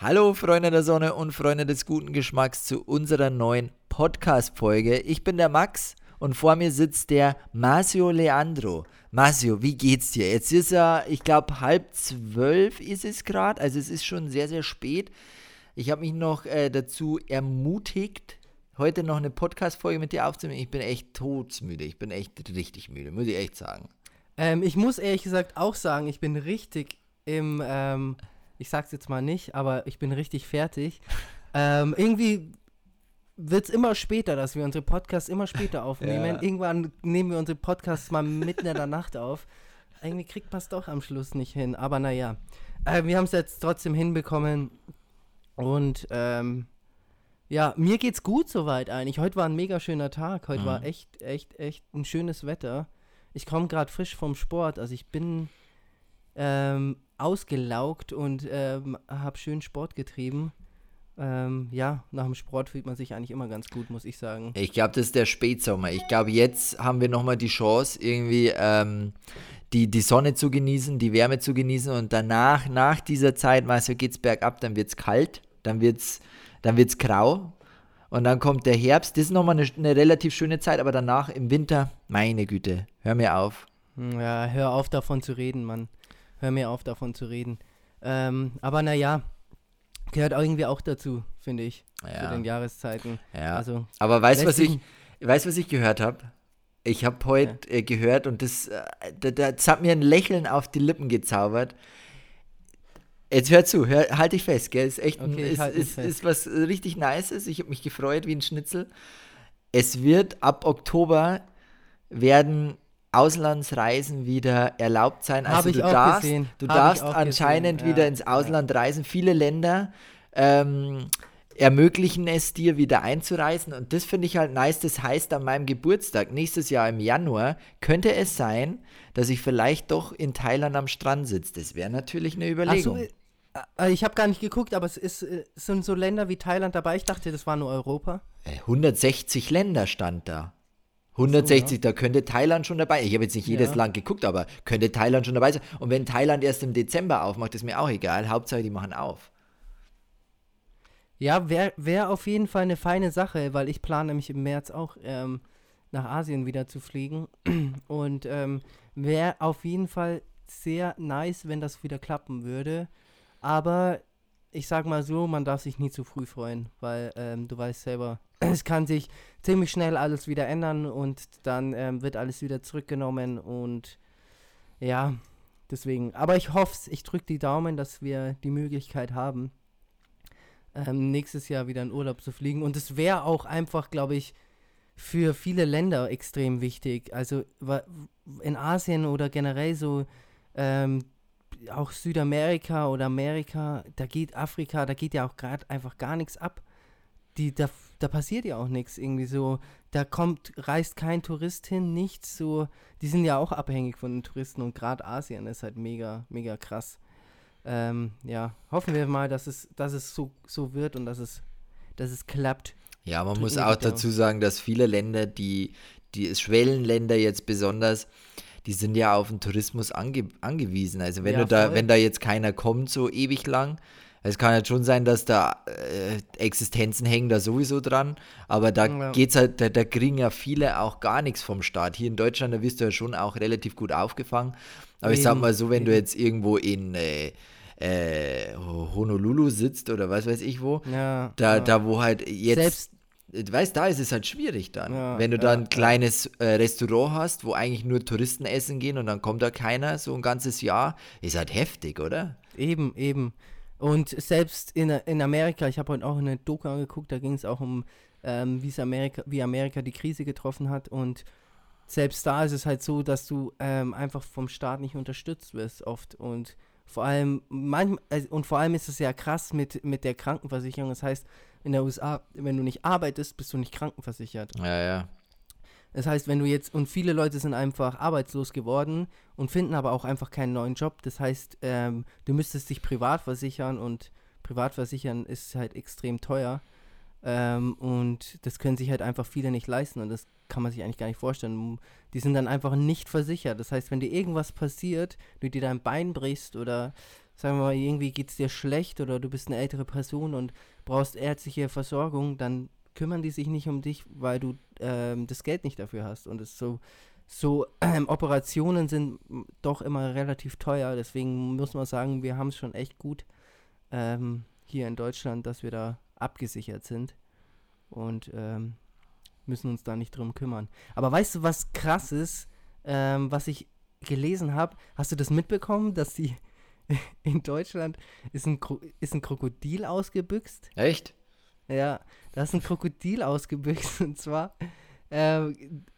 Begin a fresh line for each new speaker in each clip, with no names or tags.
Hallo Freunde der Sonne und Freunde des guten Geschmacks zu unserer neuen Podcast-Folge. Ich bin der Max und vor mir sitzt der Masio Leandro. Masio, wie geht's dir? Jetzt ist er, ich glaube, halb zwölf ist es gerade, also es ist schon sehr, sehr spät. Ich habe mich noch äh, dazu ermutigt, heute noch eine Podcast-Folge mit dir aufzunehmen. Ich bin echt todsmüde, ich bin echt richtig müde, muss ich echt sagen.
Ähm, ich muss ehrlich gesagt auch sagen, ich bin richtig im, ähm, ich sag's jetzt mal nicht, aber ich bin richtig fertig. ähm, irgendwie wird es immer später, dass wir unsere Podcasts immer später aufnehmen. Ja. Irgendwann nehmen wir unsere Podcasts mal mitten in der Nacht auf. Irgendwie kriegt man es doch am Schluss nicht hin. Aber naja, äh, wir haben es jetzt trotzdem hinbekommen. Und ähm, ja, mir geht's gut soweit eigentlich. Heute war ein mega schöner Tag. Heute mhm. war echt, echt, echt ein schönes Wetter. Ich komme gerade frisch vom Sport. Also ich bin ähm, ausgelaugt und ähm, habe schön Sport getrieben. Ähm, ja, nach dem Sport fühlt man sich eigentlich immer ganz gut, muss ich sagen.
Ich glaube, das ist der Spätsommer. Ich glaube, jetzt haben wir nochmal die Chance, irgendwie ähm, die, die Sonne zu genießen, die Wärme zu genießen und danach, nach dieser Zeit, weißt du, geht es bergab, dann wird es kalt, dann wird es dann wird's grau und dann kommt der Herbst. Das ist nochmal eine, eine relativ schöne Zeit, aber danach im Winter, meine Güte, hör mir auf.
Ja, hör auf davon zu reden, Mann. Hör mir auf davon zu reden. Ähm, aber naja, gehört irgendwie auch dazu, finde ich, ja. zu den Jahreszeiten.
Ja. Also, aber weißt du, was ich, weißt, was ich gehört habe? Ich habe heute ja. äh, gehört und das, äh, das, hat mir ein Lächeln auf die Lippen gezaubert. Jetzt hör zu, hör, halt dich fest, gell? Ist echt okay, ist, ist, ist, was richtig Nices. Ich habe mich gefreut wie ein Schnitzel. Es wird ab Oktober werden Auslandsreisen wieder erlaubt sein. Also du darfst, gesehen. du darfst anscheinend gesehen. wieder ja. ins Ausland reisen. Viele Länder ähm, ermöglichen es dir wieder einzureisen und das finde ich halt nice. Das heißt, an meinem Geburtstag, nächstes Jahr im Januar, könnte es sein, dass ich vielleicht doch in Thailand am Strand sitze. Das wäre natürlich eine Überlegung. So,
äh, ich habe gar nicht geguckt, aber es, ist, äh, es sind so Länder wie Thailand dabei. Ich dachte, das war nur Europa.
160 äh, Länder stand da. 160, so, ja. da könnte Thailand schon dabei. Ich habe jetzt nicht jedes ja. Land geguckt, aber könnte Thailand schon dabei sein. Und wenn Thailand erst im Dezember aufmacht, ist mir auch egal. Hauptsache, die machen auf.
Ja, wäre wär auf jeden Fall eine feine Sache, weil ich plane nämlich im März auch ähm, nach Asien wieder zu fliegen. Und ähm, wäre auf jeden Fall sehr nice, wenn das wieder klappen würde. Aber ich sag mal so, man darf sich nie zu früh freuen, weil ähm, du weißt selber, es kann sich ziemlich schnell alles wieder ändern und dann ähm, wird alles wieder zurückgenommen und ja, deswegen. Aber ich hoffe, ich drücke die Daumen, dass wir die Möglichkeit haben, ähm, nächstes Jahr wieder in Urlaub zu fliegen. Und es wäre auch einfach, glaube ich, für viele Länder extrem wichtig. Also in Asien oder generell so ähm, auch Südamerika oder Amerika, da geht Afrika, da geht ja auch gerade einfach gar nichts ab. Die, da, da passiert ja auch nichts irgendwie so. Da kommt, reist kein Tourist hin, nichts so. Die sind ja auch abhängig von den Touristen und gerade Asien ist halt mega, mega krass. Ähm, ja, hoffen wir mal, dass es, dass es so, so wird und dass es, dass es klappt.
Ja, man muss auch dazu sagen, dass viele Länder, die, die Schwellenländer jetzt besonders, die sind ja auf den Tourismus ange angewiesen. Also wenn ja, du da, wenn da jetzt keiner kommt, so ewig lang, es kann halt schon sein, dass da äh, Existenzen hängen da sowieso dran, aber da ja. geht's halt, da, da, kriegen ja viele auch gar nichts vom Staat. Hier in Deutschland, da wirst du ja schon auch relativ gut aufgefangen. Aber Eben. ich sag mal so, wenn du jetzt irgendwo in äh, äh, Honolulu sitzt oder was weiß ich wo, ja, da, ja. da wo halt jetzt. Selbst Du weißt, da ist es halt schwierig dann. Ja, Wenn du da ein kleines äh, Restaurant hast, wo eigentlich nur Touristen essen gehen und dann kommt da keiner so ein ganzes Jahr, ist halt heftig, oder?
Eben, eben. Und selbst in, in Amerika, ich habe heute auch eine Doku angeguckt, da ging es auch um, ähm, Amerika, wie Amerika die Krise getroffen hat. Und selbst da ist es halt so, dass du ähm, einfach vom Staat nicht unterstützt wirst oft. Und vor allem, manchmal, also, und vor allem ist es ja krass mit, mit der Krankenversicherung. Das heißt, in der USA, wenn du nicht arbeitest, bist du nicht krankenversichert.
Ja, ja.
Das heißt, wenn du jetzt, und viele Leute sind einfach arbeitslos geworden und finden aber auch einfach keinen neuen Job. Das heißt, ähm, du müsstest dich privat versichern und privat versichern ist halt extrem teuer. Ähm, und das können sich halt einfach viele nicht leisten und das kann man sich eigentlich gar nicht vorstellen. Die sind dann einfach nicht versichert. Das heißt, wenn dir irgendwas passiert, du dir dein Bein brichst oder sagen wir mal, irgendwie geht es dir schlecht oder du bist eine ältere Person und brauchst ärztliche Versorgung, dann kümmern die sich nicht um dich, weil du ähm, das Geld nicht dafür hast. Und es so, so ähm, Operationen sind doch immer relativ teuer. Deswegen muss man sagen, wir haben es schon echt gut ähm, hier in Deutschland, dass wir da abgesichert sind und ähm, müssen uns da nicht drum kümmern. Aber weißt du, was krass ist, ähm, was ich gelesen habe? Hast du das mitbekommen, dass die in Deutschland ist ein, ist ein Krokodil ausgebüxt?
Echt?
Ja, da ist ein Krokodil ausgebüxt und zwar äh,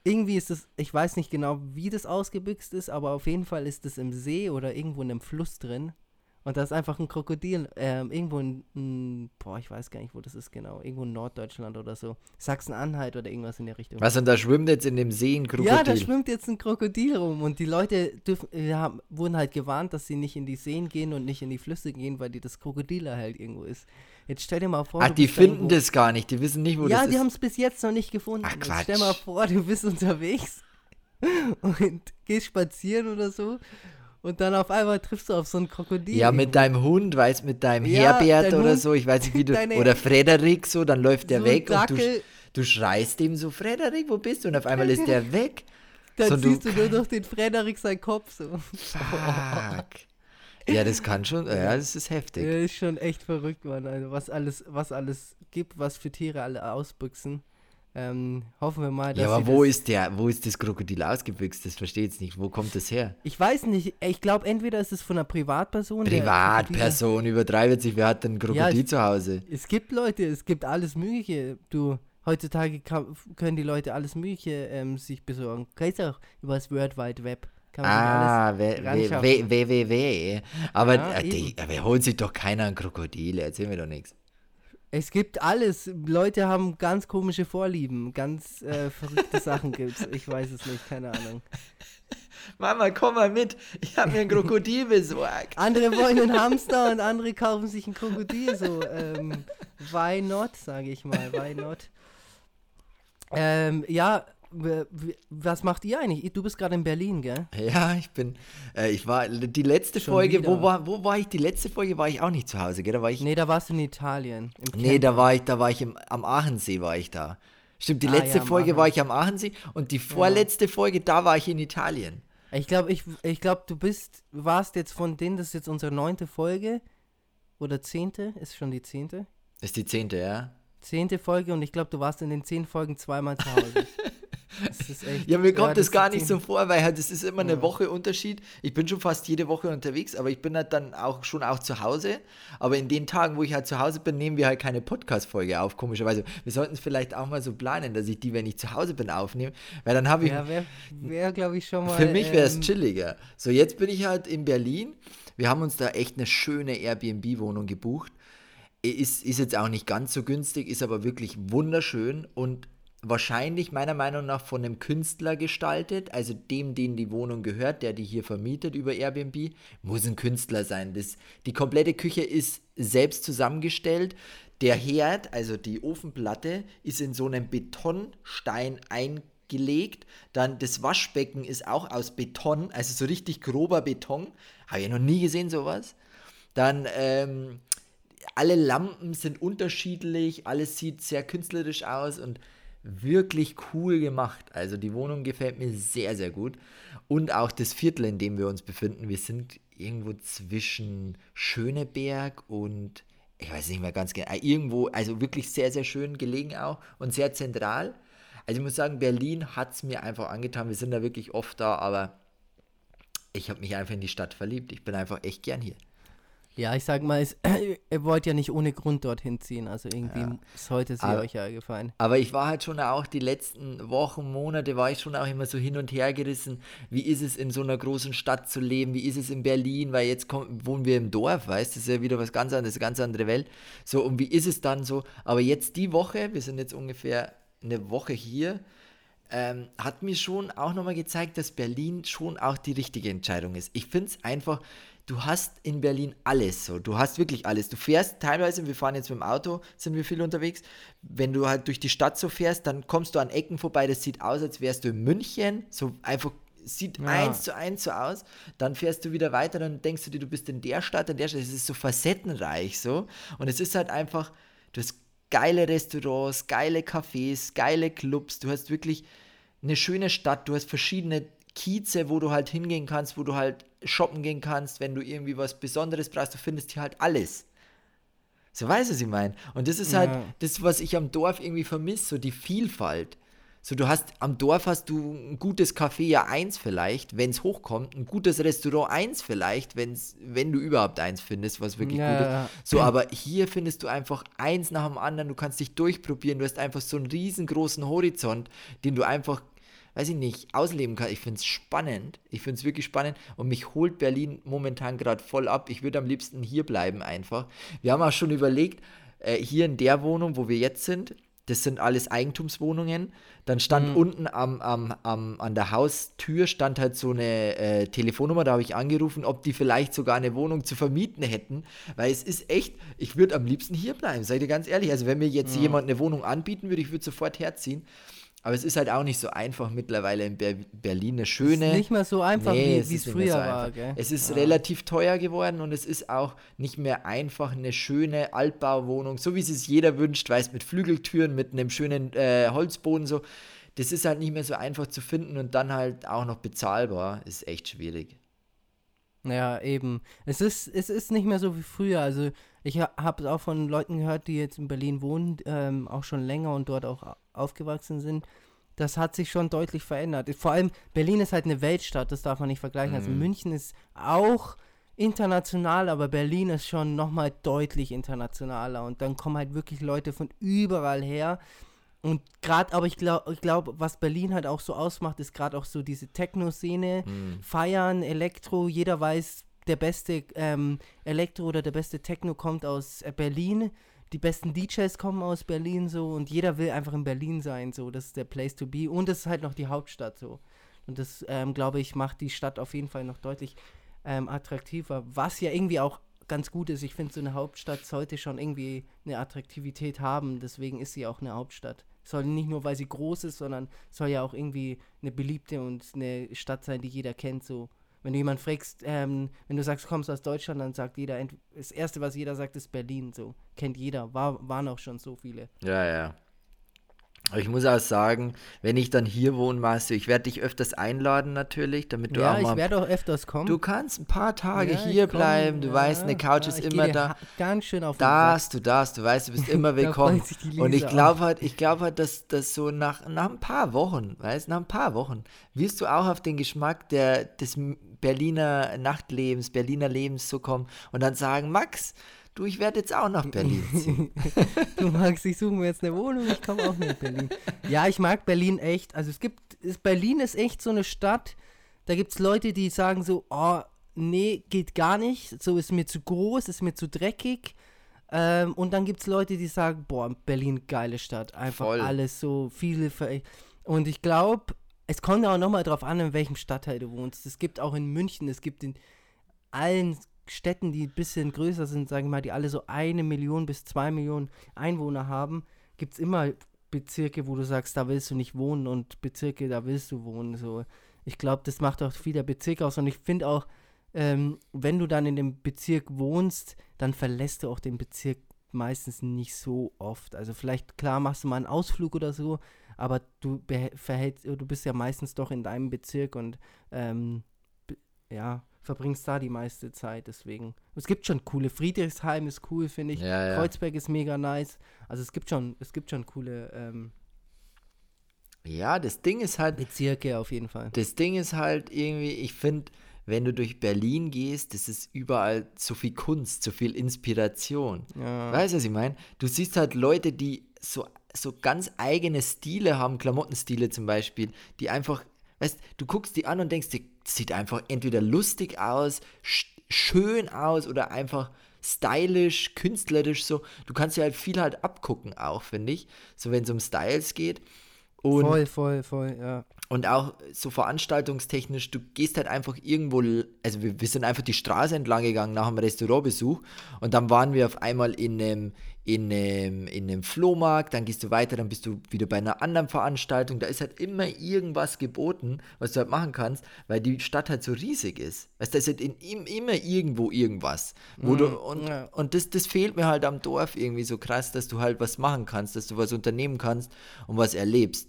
irgendwie ist es, ich weiß nicht genau, wie das ausgebüxt ist, aber auf jeden Fall ist es im See oder irgendwo in einem Fluss drin. Und da ist einfach ein Krokodil, ähm, irgendwo in, in, boah, ich weiß gar nicht, wo das ist genau, irgendwo in Norddeutschland oder so. Sachsen-Anhalt oder irgendwas in der Richtung.
Was, und da schwimmt jetzt in dem See ein Krokodil?
Ja, da schwimmt jetzt ein Krokodil rum und die Leute dürfen, ja, wurden halt gewarnt, dass sie nicht in die Seen gehen und nicht in die Flüsse gehen, weil die das Krokodil halt irgendwo ist. Jetzt stell dir mal vor.
Ach, die finden das gar nicht, die wissen nicht, wo
ja,
das ist.
Ja, die haben es bis jetzt noch nicht gefunden.
Ach, Quatsch.
Jetzt stell mal vor, du bist unterwegs und gehst spazieren oder so und dann auf einmal triffst du auf so ein Krokodil.
Ja, mit deinem Hund, weißt mit deinem ja, Herbert oder Hund, so, ich weiß nicht wie du, oder Frederik so, dann läuft der so weg und du, du schreist ihm so, Frederik, wo bist du? Und auf einmal ist der weg.
Dann so, siehst du, du nur durch den Frederik seinen Kopf so.
Fuck. Ja, das kann schon, ja, das ist heftig.
Ja, ist schon echt verrückt, Mann. Also was alles, was alles gibt, was für Tiere alle ausbüchsen. Ähm, hoffen wir mal,
dass. Ja, aber wo ist der, wo ist das Krokodil ausgebüxt? Das verstehe ich nicht. Wo kommt das her?
Ich weiß nicht. Ich glaube, entweder ist es von einer Privatperson.
Privatperson, übertreibt sich. Wer hat denn ein Krokodil ja, zu Hause?
Es gibt Leute, es gibt alles Mögliche. Du, heutzutage kann, können die Leute alles Mögliche ähm, sich besorgen. Kannst auch über das World Wide Web.
ah, www. Aber ja, äh, die, wer holt sich doch keiner ein Krokodil? Erzähl mir doch nichts.
Es gibt alles. Leute haben ganz komische Vorlieben. Ganz äh, verrückte Sachen gibt's. Ich weiß es nicht, keine Ahnung.
Mama, komm mal mit. Ich habe mir ein Krokodil besorgt.
Andere wollen einen Hamster und andere kaufen sich ein Krokodil. So, ähm, why not, sage ich mal. Why not? Ähm, ja, was macht ihr eigentlich? Du bist gerade in Berlin, gell?
Ja, ich bin. Äh, ich war die letzte Schon Folge. Wo war, wo war ich? Die letzte Folge war ich auch nicht zu Hause, gell? Da war ich.
Nee, da warst du in Italien.
Nee, da war ich, da war ich im, am Aachensee war ich da. Stimmt, die ah, letzte ja, Folge war ich am Aachensee und die vorletzte ja. Folge, da war ich in Italien.
Ich glaube, ich, ich glaub, du bist, warst jetzt von denen, das ist jetzt unsere neunte Folge oder zehnte, ist schon die zehnte?
Ist die zehnte, ja.
Zehnte Folge und ich glaube, du warst in den zehn Folgen zweimal zu Hause.
Ja, mir kommt ja, das, das gar nicht so vor, weil halt, das ist immer eine ja. Woche Unterschied. Ich bin schon fast jede Woche unterwegs, aber ich bin halt dann auch schon auch zu Hause. Aber in den Tagen, wo ich halt zu Hause bin, nehmen wir halt keine Podcast-Folge auf, komischerweise. Wir sollten es vielleicht auch mal so planen, dass ich die, wenn ich zu Hause bin, aufnehme, weil dann habe ich.
Ja, wäre, wär, glaube ich, schon mal.
Für mich wäre es ähm, chilliger. So, jetzt bin ich halt in Berlin. Wir haben uns da echt eine schöne Airbnb-Wohnung gebucht. Ist, ist jetzt auch nicht ganz so günstig, ist aber wirklich wunderschön und wahrscheinlich meiner Meinung nach von einem Künstler gestaltet, also dem, den die Wohnung gehört, der die hier vermietet über Airbnb, muss ein Künstler sein. Das, die komplette Küche ist selbst zusammengestellt. Der Herd, also die Ofenplatte, ist in so einem Betonstein eingelegt. Dann das Waschbecken ist auch aus Beton, also so richtig grober Beton. Habe ich noch nie gesehen, sowas. Dann ähm, alle Lampen sind unterschiedlich, alles sieht sehr künstlerisch aus und wirklich cool gemacht. Also die Wohnung gefällt mir sehr, sehr gut. Und auch das Viertel, in dem wir uns befinden. Wir sind irgendwo zwischen Schöneberg und ich weiß nicht mehr ganz genau, irgendwo, also wirklich sehr, sehr schön gelegen auch und sehr zentral. Also ich muss sagen, Berlin hat es mir einfach angetan. Wir sind da wirklich oft da, aber ich habe mich einfach in die Stadt verliebt. Ich bin einfach echt gern hier.
Ja, ich sag mal, es, ihr wollt ja nicht ohne Grund dorthin ziehen. Also irgendwie ja. sollte es euch ja gefallen.
Aber ich war halt schon auch die letzten Wochen, Monate, war ich schon auch immer so hin und her gerissen. Wie ist es in so einer großen Stadt zu leben? Wie ist es in Berlin? Weil jetzt kommen, wohnen wir im Dorf, weißt du, das ist ja wieder was ganz anderes, eine ganz andere Welt. So, und wie ist es dann so? Aber jetzt die Woche, wir sind jetzt ungefähr eine Woche hier, ähm, hat mir schon auch nochmal gezeigt, dass Berlin schon auch die richtige Entscheidung ist. Ich finde es einfach, du hast in Berlin alles so. Du hast wirklich alles. Du fährst teilweise, wir fahren jetzt mit dem Auto, sind wir viel unterwegs. Wenn du halt durch die Stadt so fährst, dann kommst du an Ecken vorbei, das sieht aus, als wärst du in München. So einfach sieht ja. eins zu eins so aus. Dann fährst du wieder weiter, dann denkst du dir, du bist in der Stadt, in der Stadt. Es ist so facettenreich so. Und es ist halt einfach, du hast geile Restaurants, geile Cafés, geile Clubs. Du hast wirklich eine schöne Stadt. Du hast verschiedene Kieze, wo du halt hingehen kannst, wo du halt shoppen gehen kannst, wenn du irgendwie was Besonderes brauchst. Du findest hier halt alles. So weiß es, ich meine. Und das ist halt das, was ich am Dorf irgendwie vermisse, so die Vielfalt. So, du hast am Dorf hast du ein gutes Café ja eins vielleicht, wenn es hochkommt, ein gutes Restaurant eins vielleicht, wenn's, wenn du überhaupt eins findest, was wirklich ja, gut ist. Ja. So, aber hier findest du einfach eins nach dem anderen, du kannst dich durchprobieren, du hast einfach so einen riesengroßen Horizont, den du einfach, weiß ich nicht, ausleben kannst. Ich finde es spannend, ich finde es wirklich spannend und mich holt Berlin momentan gerade voll ab. Ich würde am liebsten hier bleiben einfach. Wir haben auch schon überlegt, äh, hier in der Wohnung, wo wir jetzt sind, das sind alles Eigentumswohnungen. Dann stand mhm. unten am, am, am, an der Haustür stand halt so eine äh, Telefonnummer, da habe ich angerufen, ob die vielleicht sogar eine Wohnung zu vermieten hätten, weil es ist echt, ich würde am liebsten hier bleiben, seid ihr ganz ehrlich. Also wenn mir jetzt mhm. jemand eine Wohnung anbieten würde, ich würde sofort herziehen. Aber es ist halt auch nicht so einfach mittlerweile in Ber Berlin eine schöne. Es ist
nicht mehr so einfach, nee, wie es früher so war. Gell?
Es ist ja. relativ teuer geworden und es ist auch nicht mehr einfach eine schöne Altbauwohnung, so wie es sich jeder wünscht, weißt mit Flügeltüren, mit einem schönen äh, Holzboden so. Das ist halt nicht mehr so einfach zu finden und dann halt auch noch bezahlbar. Ist echt schwierig.
Ja, eben. Es ist, es ist nicht mehr so wie früher. Also ich habe es auch von Leuten gehört, die jetzt in Berlin wohnen, ähm, auch schon länger und dort auch aufgewachsen sind. Das hat sich schon deutlich verändert. Vor allem Berlin ist halt eine Weltstadt, das darf man nicht vergleichen. Also mhm. Also München ist auch international, aber Berlin ist schon nochmal deutlich internationaler. Und dann kommen halt wirklich Leute von überall her. Und gerade, aber ich glaube, ich glaub, was Berlin halt auch so ausmacht, ist gerade auch so diese Techno-Szene, mhm. Feiern, Elektro, jeder weiß, der beste ähm, Elektro oder der beste Techno kommt aus äh, Berlin. Die besten DJs kommen aus Berlin so und jeder will einfach in Berlin sein, so. Das ist der Place to be. Und es ist halt noch die Hauptstadt so. Und das, ähm, glaube ich, macht die Stadt auf jeden Fall noch deutlich ähm, attraktiver. Was ja irgendwie auch ganz gut ist. Ich finde, so eine Hauptstadt sollte schon irgendwie eine Attraktivität haben. Deswegen ist sie auch eine Hauptstadt. Soll nicht nur, weil sie groß ist, sondern soll ja auch irgendwie eine beliebte und eine Stadt sein, die jeder kennt. So, wenn du jemanden fragst, ähm, wenn du sagst, du kommst aus Deutschland, dann sagt jeder, das Erste, was jeder sagt, ist Berlin. So, kennt jeder. War, waren auch schon so viele.
Ja, ja. Aber ich muss auch sagen, wenn ich dann hier wohne, Marcel, ich werde dich öfters einladen natürlich, damit du
ja,
auch
mal... Ja, ich werde auch öfters kommen.
Du kannst ein paar Tage ja, hier bleiben, du ja, weißt, eine Couch ist immer da.
Ganz schön auf
Darfst, du darfst, du weißt, du bist immer willkommen. Und ich glaube halt, ich glaube halt, dass das so nach, nach ein paar Wochen, weißt, nach ein paar Wochen, wirst du auch auf den Geschmack der, des Berliner Nachtlebens, Berliner Lebens so kommen und dann sagen, Max, Du, ich werde jetzt auch nach Berlin ziehen.
du magst, ich suche mir jetzt eine Wohnung, ich komme auch nach Berlin. Ja, ich mag Berlin echt. Also es gibt, ist, Berlin ist echt so eine Stadt, da gibt es Leute, die sagen so, oh, nee, geht gar nicht, so ist mir zu groß, ist mir zu dreckig. Ähm, und dann gibt es Leute, die sagen, boah, Berlin, geile Stadt, einfach Voll. alles so, viele. Ver und ich glaube, es kommt auch nochmal drauf an, in welchem Stadtteil du wohnst. Es gibt auch in München, es gibt in allen Städten, die ein bisschen größer sind, sagen wir mal, die alle so eine Million bis zwei Millionen Einwohner haben, gibt es immer Bezirke, wo du sagst, da willst du nicht wohnen und Bezirke, da willst du wohnen. So. Ich glaube, das macht auch viel der Bezirk aus und ich finde auch, ähm, wenn du dann in dem Bezirk wohnst, dann verlässt du auch den Bezirk meistens nicht so oft. Also vielleicht, klar, machst du mal einen Ausflug oder so, aber du verhältst, du bist ja meistens doch in deinem Bezirk und ähm, ja, verbringst da die meiste Zeit. Deswegen. Es gibt schon coole. Friedrichsheim ist cool, finde ich. Ja, ja. Kreuzberg ist mega nice. Also es gibt schon, es gibt schon coole. Ähm,
ja, das Ding ist halt.
Bezirke auf jeden Fall.
Das Ding ist halt irgendwie, ich finde, wenn du durch Berlin gehst, das ist überall so viel Kunst, so viel Inspiration. Ja. Weißt du, was ich meine? Du siehst halt Leute, die so, so ganz eigene Stile haben, Klamottenstile zum Beispiel, die einfach, weißt du, guckst die an und denkst dir, sieht einfach entweder lustig aus, schön aus oder einfach stylisch, künstlerisch so. Du kannst ja halt viel halt abgucken auch, finde ich. So wenn es um Styles geht.
Und, voll, voll, voll, ja.
Und auch so veranstaltungstechnisch, du gehst halt einfach irgendwo, also wir, wir sind einfach die Straße entlang gegangen nach einem Restaurantbesuch und dann waren wir auf einmal in einem, in einem, in einem Flohmarkt, dann gehst du weiter, dann bist du wieder bei einer anderen Veranstaltung, da ist halt immer irgendwas geboten, was du halt machen kannst, weil die Stadt halt so riesig ist. Weißt du, da ist halt in, in, immer irgendwo irgendwas. Wo mm, du, und ja. und das, das fehlt mir halt am Dorf irgendwie so krass, dass du halt was machen kannst, dass du was unternehmen kannst und was erlebst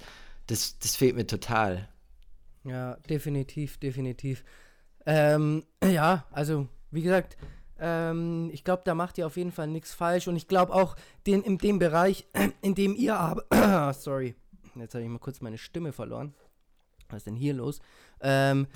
das, das fehlt mir total.
Ja, definitiv, definitiv. Ähm, ja, also wie gesagt, ähm, ich glaube, da macht ihr auf jeden Fall nichts falsch und ich glaube auch den, in dem Bereich, in dem ihr arbeitet, sorry, jetzt habe ich mal kurz meine Stimme verloren. Was ist denn hier los? Ähm,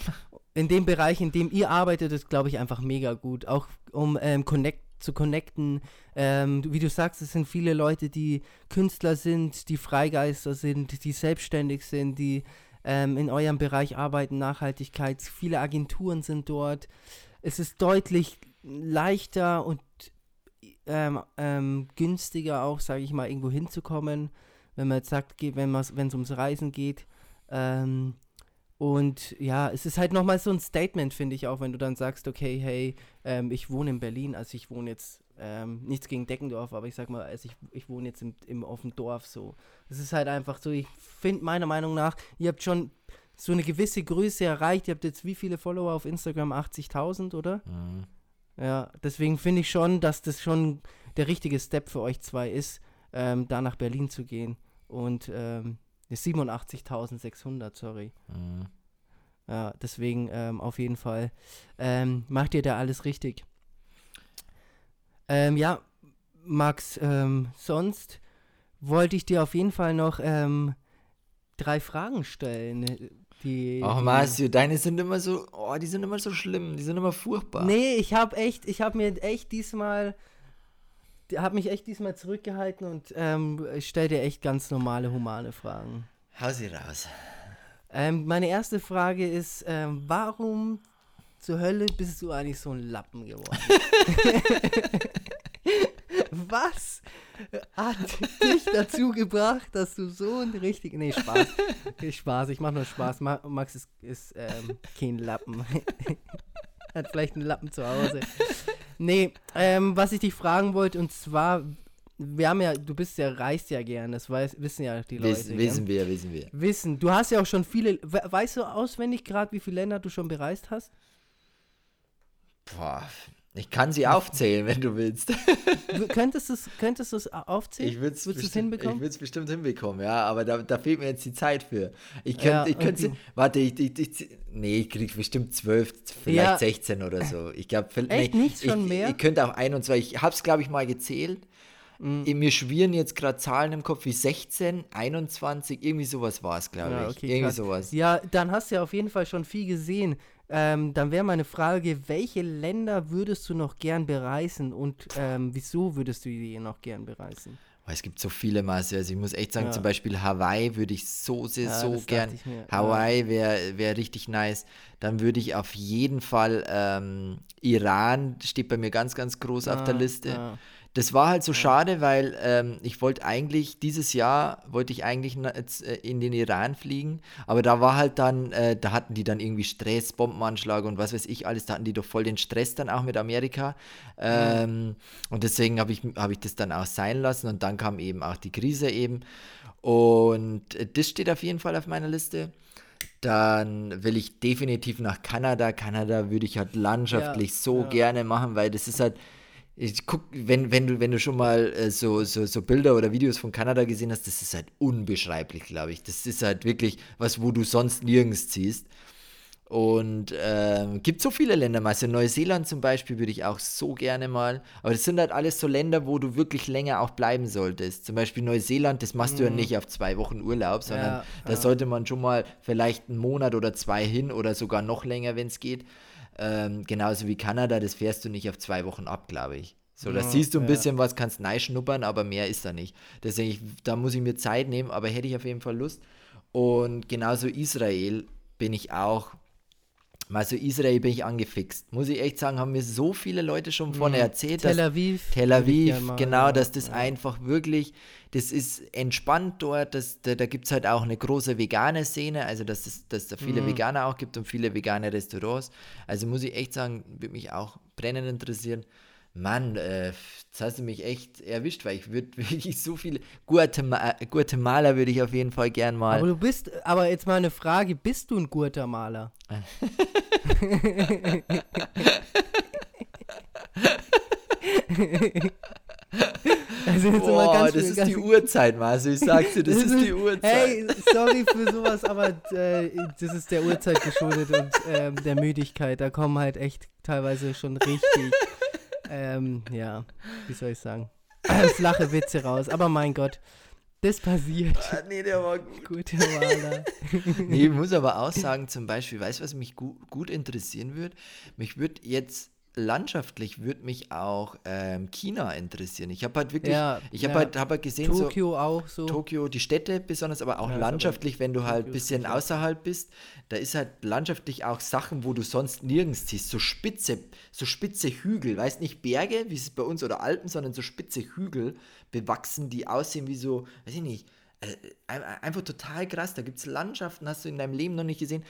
in dem Bereich, in dem ihr arbeitet, ist, glaube ich, einfach mega gut. Auch um ähm, Connect zu connecten. Ähm, wie du sagst, es sind viele Leute, die Künstler sind, die Freigeister sind, die selbstständig sind, die ähm, in eurem Bereich arbeiten, Nachhaltigkeit. Viele Agenturen sind dort. Es ist deutlich leichter und ähm, ähm günstiger auch, sage ich mal, irgendwo hinzukommen, wenn man jetzt sagt, wenn es ums Reisen geht. Ähm, und ja, es ist halt nochmal so ein Statement, finde ich auch, wenn du dann sagst, okay, hey, ähm, ich wohne in Berlin, also ich wohne jetzt, ähm, nichts gegen Deckendorf, aber ich sag mal, also ich, ich wohne jetzt im, im, auf dem Dorf so. Es ist halt einfach so, ich finde meiner Meinung nach, ihr habt schon so eine gewisse Größe erreicht. Ihr habt jetzt wie viele Follower auf Instagram? 80.000, oder? Mhm. Ja, deswegen finde ich schon, dass das schon der richtige Step für euch zwei ist, ähm, da nach Berlin zu gehen. Und ähm, 87.600, sorry. Mhm. Ja, deswegen ähm, auf jeden Fall ähm, macht ihr da alles richtig. Ähm, ja, Max, ähm, sonst wollte ich dir auf jeden Fall noch ähm, drei Fragen stellen. Die,
Ach, Marcio, deine sind immer so, oh, die sind immer so schlimm, die sind immer furchtbar.
Nee, ich habe echt, ich habe mir echt diesmal habe mich echt diesmal zurückgehalten und ähm, stell dir echt ganz normale, humane Fragen.
Hau sie raus.
Ähm, meine erste Frage ist, ähm, warum zur Hölle bist du eigentlich so ein Lappen geworden? Was hat dich dazu gebracht, dass du so ein richtig... Nee, Spaß. Spaß, ich mach nur Spaß. Max ist, ist ähm, kein Lappen. hat vielleicht einen Lappen zu Hause. Nee, ähm, was ich dich fragen wollte, und zwar, wir haben ja, du bist ja, reist ja gern, das weiß, wissen ja die Leute. Wiss,
wissen wir, wissen wir.
Wissen. Du hast ja auch schon viele, weißt du auswendig gerade, wie viele Länder du schon bereist hast?
Boah, ich kann sie aufzählen, wenn du willst.
könntest du es könntest aufzählen?
Ich würde es hinbekommen? Ich würde es bestimmt hinbekommen, ja, aber da, da fehlt mir jetzt die Zeit für. Ich könnte, ja, ich könnte, warte, ich, ich, ich, nee, ich kriege bestimmt 12, vielleicht ja. 16 oder so. Ich glaube,
nee, nicht schon
ich,
mehr?
Ich könnte auch 21, ich habe es, glaube ich, mal gezählt. Mhm. Mir schwirren jetzt gerade Zahlen im Kopf wie 16, 21, irgendwie sowas war es, glaube ja, ich. Okay, irgendwie krass. sowas.
Ja, dann hast du ja auf jeden Fall schon viel gesehen. Ähm, dann wäre meine Frage, welche Länder würdest du noch gern bereisen und ähm, wieso würdest du die noch gern bereisen?
es gibt so viele Maße. Also ich muss echt sagen, ja. zum Beispiel Hawaii würde ich so sehr, ja, so gern. Hawaii wäre wär richtig nice. Dann würde ich auf jeden Fall ähm, Iran, steht bei mir ganz, ganz groß auf der Liste das war halt so schade, weil ähm, ich wollte eigentlich, dieses Jahr wollte ich eigentlich äh, in den Iran fliegen, aber da war halt dann, äh, da hatten die dann irgendwie Stress, Bombenanschlag und was weiß ich alles, da hatten die doch voll den Stress dann auch mit Amerika. Ähm, mhm. Und deswegen habe ich, hab ich das dann auch sein lassen und dann kam eben auch die Krise eben. Und äh, das steht auf jeden Fall auf meiner Liste. Dann will ich definitiv nach Kanada. Kanada würde ich halt landschaftlich ja, so ja. gerne machen, weil das ist halt ich guck, wenn, wenn du, wenn du schon mal äh, so, so, so Bilder oder Videos von Kanada gesehen hast, das ist halt unbeschreiblich, glaube ich. Das ist halt wirklich was, wo du sonst nirgends ziehst. Und äh, gibt so viele Länder mal. Also Neuseeland zum Beispiel würde ich auch so gerne mal. Aber das sind halt alles so Länder, wo du wirklich länger auch bleiben solltest. Zum Beispiel Neuseeland, das machst mm. du ja mhm. nicht auf zwei Wochen Urlaub, sondern ja, da ja. sollte man schon mal vielleicht einen Monat oder zwei hin oder sogar noch länger, wenn es geht. Ähm, genauso wie Kanada, das fährst du nicht auf zwei Wochen ab, glaube ich. So, da ja, siehst du ein ja. bisschen was, kannst schnuppern, aber mehr ist da nicht. Deswegen, ich, da muss ich mir Zeit nehmen, aber hätte ich auf jeden Fall Lust. Und genauso Israel bin ich auch mal so Israel bin ich angefixt. Muss ich echt sagen, haben mir so viele Leute schon von mhm. erzählt.
Tel Aviv.
Tel Aviv, mal, genau, ja, dass das ja. einfach wirklich, das ist entspannt dort. Das, da da gibt es halt auch eine große vegane Szene, also dass es dass da viele mhm. Veganer auch gibt und viele vegane Restaurants. Also muss ich echt sagen, würde mich auch brennend interessieren. Mann, äh, jetzt hast du mich echt erwischt, weil ich würde wirklich so viele Guatemala, Guatemala würde ich auf jeden Fall gern mal.
Aber du bist, aber jetzt mal eine Frage, bist du ein Guatemala?
Also Boah, das ist die Uhrzeit, Marcel. Ich sag's dir, das, das ist, die Uhrzeit.
Hey, sorry für sowas, aber äh, das ist der Uhrzeit geschuldet und ähm, der Müdigkeit. Da kommen halt echt teilweise schon richtig ähm, ja, wie soll ich sagen? Flache Witze raus, aber mein Gott, das passiert.
Ah, nee, der war gut.
Gute Maler.
nee, ich muss aber auch sagen, zum Beispiel, weißt du, was mich gu gut interessieren würde? Mich würde jetzt landschaftlich würde mich auch ähm, China interessieren. Ich habe halt wirklich, ja, ich habe ja. halt, hab halt gesehen,
Tokio so, auch so.
Tokio, die Städte besonders, aber auch ja, landschaftlich, wenn du halt ein bisschen außerhalb bist, da ist halt landschaftlich auch Sachen, wo du sonst nirgends siehst, so spitze, so spitze Hügel, weißt nicht Berge, wie es bei uns oder Alpen, sondern so spitze Hügel bewachsen, die aussehen wie so, weiß ich nicht, äh, einfach total krass. Da gibt es Landschaften, hast du in deinem Leben noch nicht gesehen.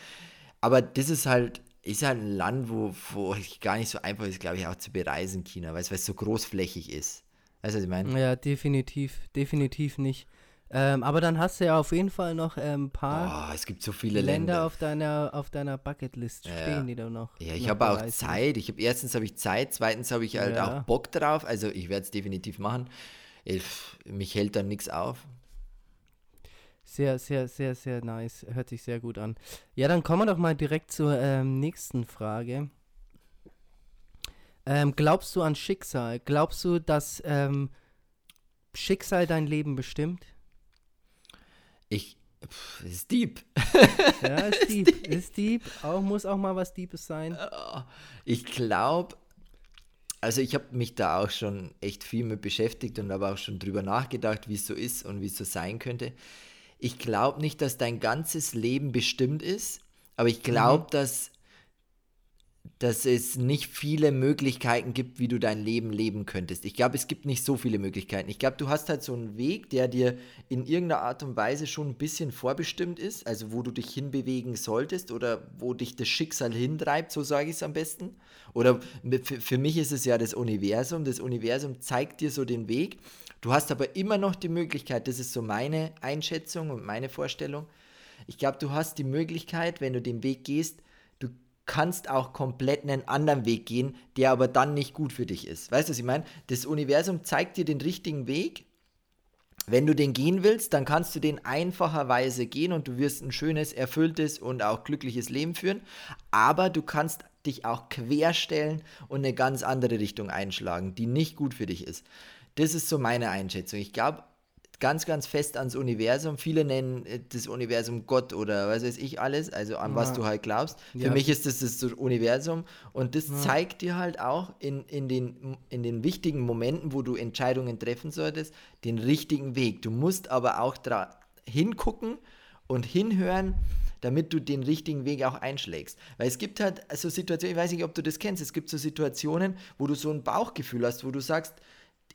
Aber das ist halt ist halt ein Land, wo, wo gar nicht so einfach ist, glaube ich, auch zu bereisen, China, weil es so großflächig ist. Weißt du, was ich meine?
Ja, definitiv, definitiv nicht. Ähm, aber dann hast du ja auf jeden Fall noch ein ähm, paar
oh, es gibt so viele
Länder,
Länder,
auf deiner auf deiner Bucketlist stehen, ja. die da noch.
Ja, ich habe auch Zeit. Ich habe erstens habe ich Zeit, zweitens habe ich halt ja. auch Bock drauf. Also ich werde es definitiv machen. Ich, mich hält dann nichts auf.
Sehr, sehr, sehr, sehr nice. Hört sich sehr gut an. Ja, dann kommen wir doch mal direkt zur ähm, nächsten Frage. Ähm, glaubst du an Schicksal? Glaubst du, dass ähm, Schicksal dein Leben bestimmt?
Ich. Pff, ist deep.
ja, ist deep. ist deep. Ist deep. Auch, muss auch mal was Deepes sein.
Ich glaube, also ich habe mich da auch schon echt viel mit beschäftigt und habe auch schon drüber nachgedacht, wie es so ist und wie es so sein könnte ich glaube nicht, dass dein ganzes Leben bestimmt ist, aber ich glaube, mhm. dass, dass es nicht viele Möglichkeiten gibt, wie du dein Leben leben könntest. Ich glaube, es gibt nicht so viele Möglichkeiten. Ich glaube, du hast halt so einen Weg, der dir in irgendeiner Art und Weise schon ein bisschen vorbestimmt ist, also wo du dich hinbewegen solltest oder wo dich das Schicksal hintreibt, so sage ich es am besten. Oder für, für mich ist es ja das Universum. Das Universum zeigt dir so den Weg Du hast aber immer noch die Möglichkeit, das ist so meine Einschätzung und meine Vorstellung. Ich glaube, du hast die Möglichkeit, wenn du den Weg gehst, du kannst auch komplett einen anderen Weg gehen, der aber dann nicht gut für dich ist. Weißt du, was ich meine? Das Universum zeigt dir den richtigen Weg. Wenn du den gehen willst, dann kannst du den einfacherweise gehen und du wirst ein schönes, erfülltes und auch glückliches Leben führen. Aber du kannst dich auch querstellen und eine ganz andere Richtung einschlagen, die nicht gut für dich ist. Das ist so meine Einschätzung. Ich glaube ganz, ganz fest ans Universum. Viele nennen äh, das Universum Gott oder was weiß ich alles, also an ja. was du halt glaubst. Für ja. mich ist das das Universum und das ja. zeigt dir halt auch in, in, den, in den wichtigen Momenten, wo du Entscheidungen treffen solltest, den richtigen Weg. Du musst aber auch hingucken und hinhören, damit du den richtigen Weg auch einschlägst. Weil es gibt halt so Situationen, ich weiß nicht, ob du das kennst, es gibt so Situationen, wo du so ein Bauchgefühl hast, wo du sagst,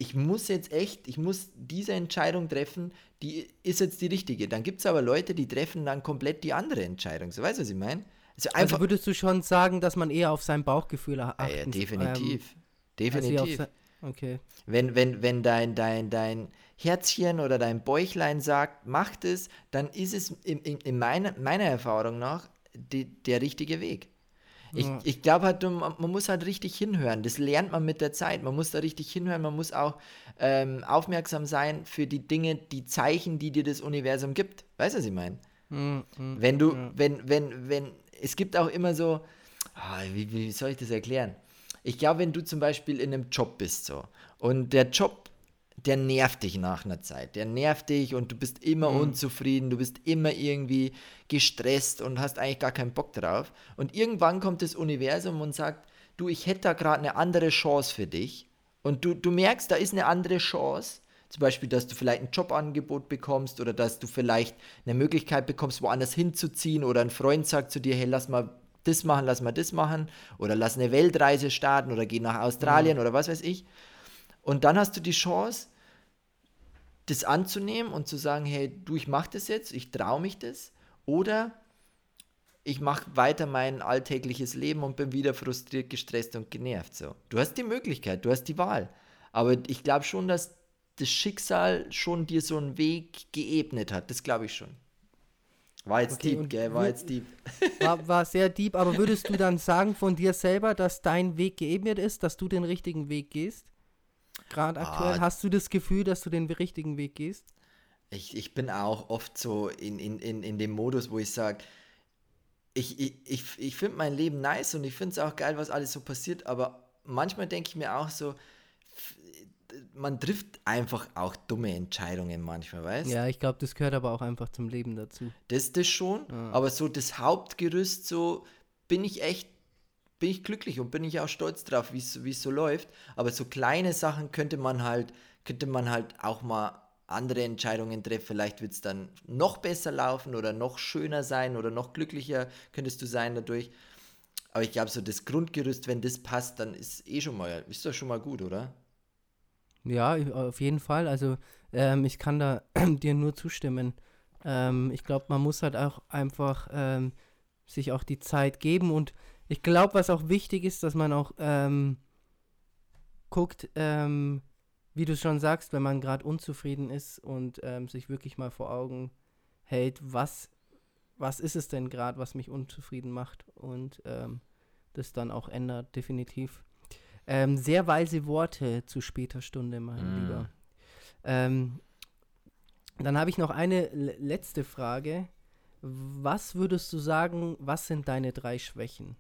ich muss jetzt echt, ich muss diese Entscheidung treffen, die ist jetzt die richtige. Dann gibt es aber Leute, die treffen dann komplett die andere Entscheidung. So weißt du, was ich meine?
Also, also, würdest du schon sagen, dass man eher auf sein Bauchgefühl achtet?
Ja, ja, definitiv. Ähm, definitiv.
okay.
Wenn, wenn, wenn dein, dein, dein Herzchen oder dein Bäuchlein sagt, macht es, dann ist es in, in, in meiner, meiner Erfahrung nach die, der richtige Weg. Ich, ja. ich glaube halt, man, muss halt richtig hinhören. Das lernt man mit der Zeit. Man muss da richtig hinhören. Man muss auch ähm, aufmerksam sein für die Dinge, die Zeichen, die dir das Universum gibt. Weißt du, was ich meine? Mhm. Wenn du, ja. wenn, wenn, wenn, es gibt auch immer so, oh, wie, wie soll ich das erklären? Ich glaube, wenn du zum Beispiel in einem Job bist so und der Job der nervt dich nach einer Zeit. Der nervt dich und du bist immer mhm. unzufrieden, du bist immer irgendwie gestresst und hast eigentlich gar keinen Bock drauf. Und irgendwann kommt das Universum und sagt, du, ich hätte da gerade eine andere Chance für dich. Und du, du merkst, da ist eine andere Chance. Zum Beispiel, dass du vielleicht ein Jobangebot bekommst oder dass du vielleicht eine Möglichkeit bekommst, woanders hinzuziehen oder ein Freund sagt zu dir, hey, lass mal das machen, lass mal das machen oder lass eine Weltreise starten oder geh nach Australien mhm. oder was weiß ich. Und dann hast du die Chance, das anzunehmen und zu sagen, hey, du, ich mach das jetzt, ich traue mich das. Oder ich mache weiter mein alltägliches Leben und bin wieder frustriert, gestresst und genervt. So. Du hast die Möglichkeit, du hast die Wahl. Aber ich glaube schon, dass das Schicksal schon dir so einen Weg geebnet hat. Das glaube ich schon. War jetzt okay, deep, gell? War jetzt deep.
War, war sehr deep, aber würdest du dann sagen von dir selber, dass dein Weg geebnet ist, dass du den richtigen Weg gehst? Gerade aktuell, ah, hast du das Gefühl, dass du den richtigen Weg gehst?
Ich, ich bin auch oft so in, in, in, in dem Modus, wo ich sage, ich, ich, ich, ich finde mein Leben nice und ich finde es auch geil, was alles so passiert, aber manchmal denke ich mir auch so, man trifft einfach auch dumme Entscheidungen manchmal, weißt
du? Ja, ich glaube, das gehört aber auch einfach zum Leben dazu.
Das, das schon, ja. aber so das Hauptgerüst, so bin ich echt, bin ich glücklich und bin ich auch stolz drauf, wie es so läuft. Aber so kleine Sachen könnte man halt, könnte man halt auch mal andere Entscheidungen treffen. Vielleicht wird es dann noch besser laufen oder noch schöner sein oder noch glücklicher könntest du sein dadurch. Aber ich glaube, so das Grundgerüst, wenn das passt, dann ist eh schon mal, ist doch schon mal gut, oder?
Ja, auf jeden Fall. Also ähm, ich kann da dir nur zustimmen. Ähm, ich glaube, man muss halt auch einfach ähm, sich auch die Zeit geben und ich glaube, was auch wichtig ist, dass man auch ähm, guckt, ähm, wie du schon sagst, wenn man gerade unzufrieden ist und ähm, sich wirklich mal vor Augen hält, was, was ist es denn gerade, was mich unzufrieden macht und das dann auch ändert, definitiv. Ähm, sehr weise Worte zu später Stunde, mein mm. Lieber. Ähm, dann habe ich noch eine letzte Frage. Was würdest du sagen, was sind deine drei Schwächen?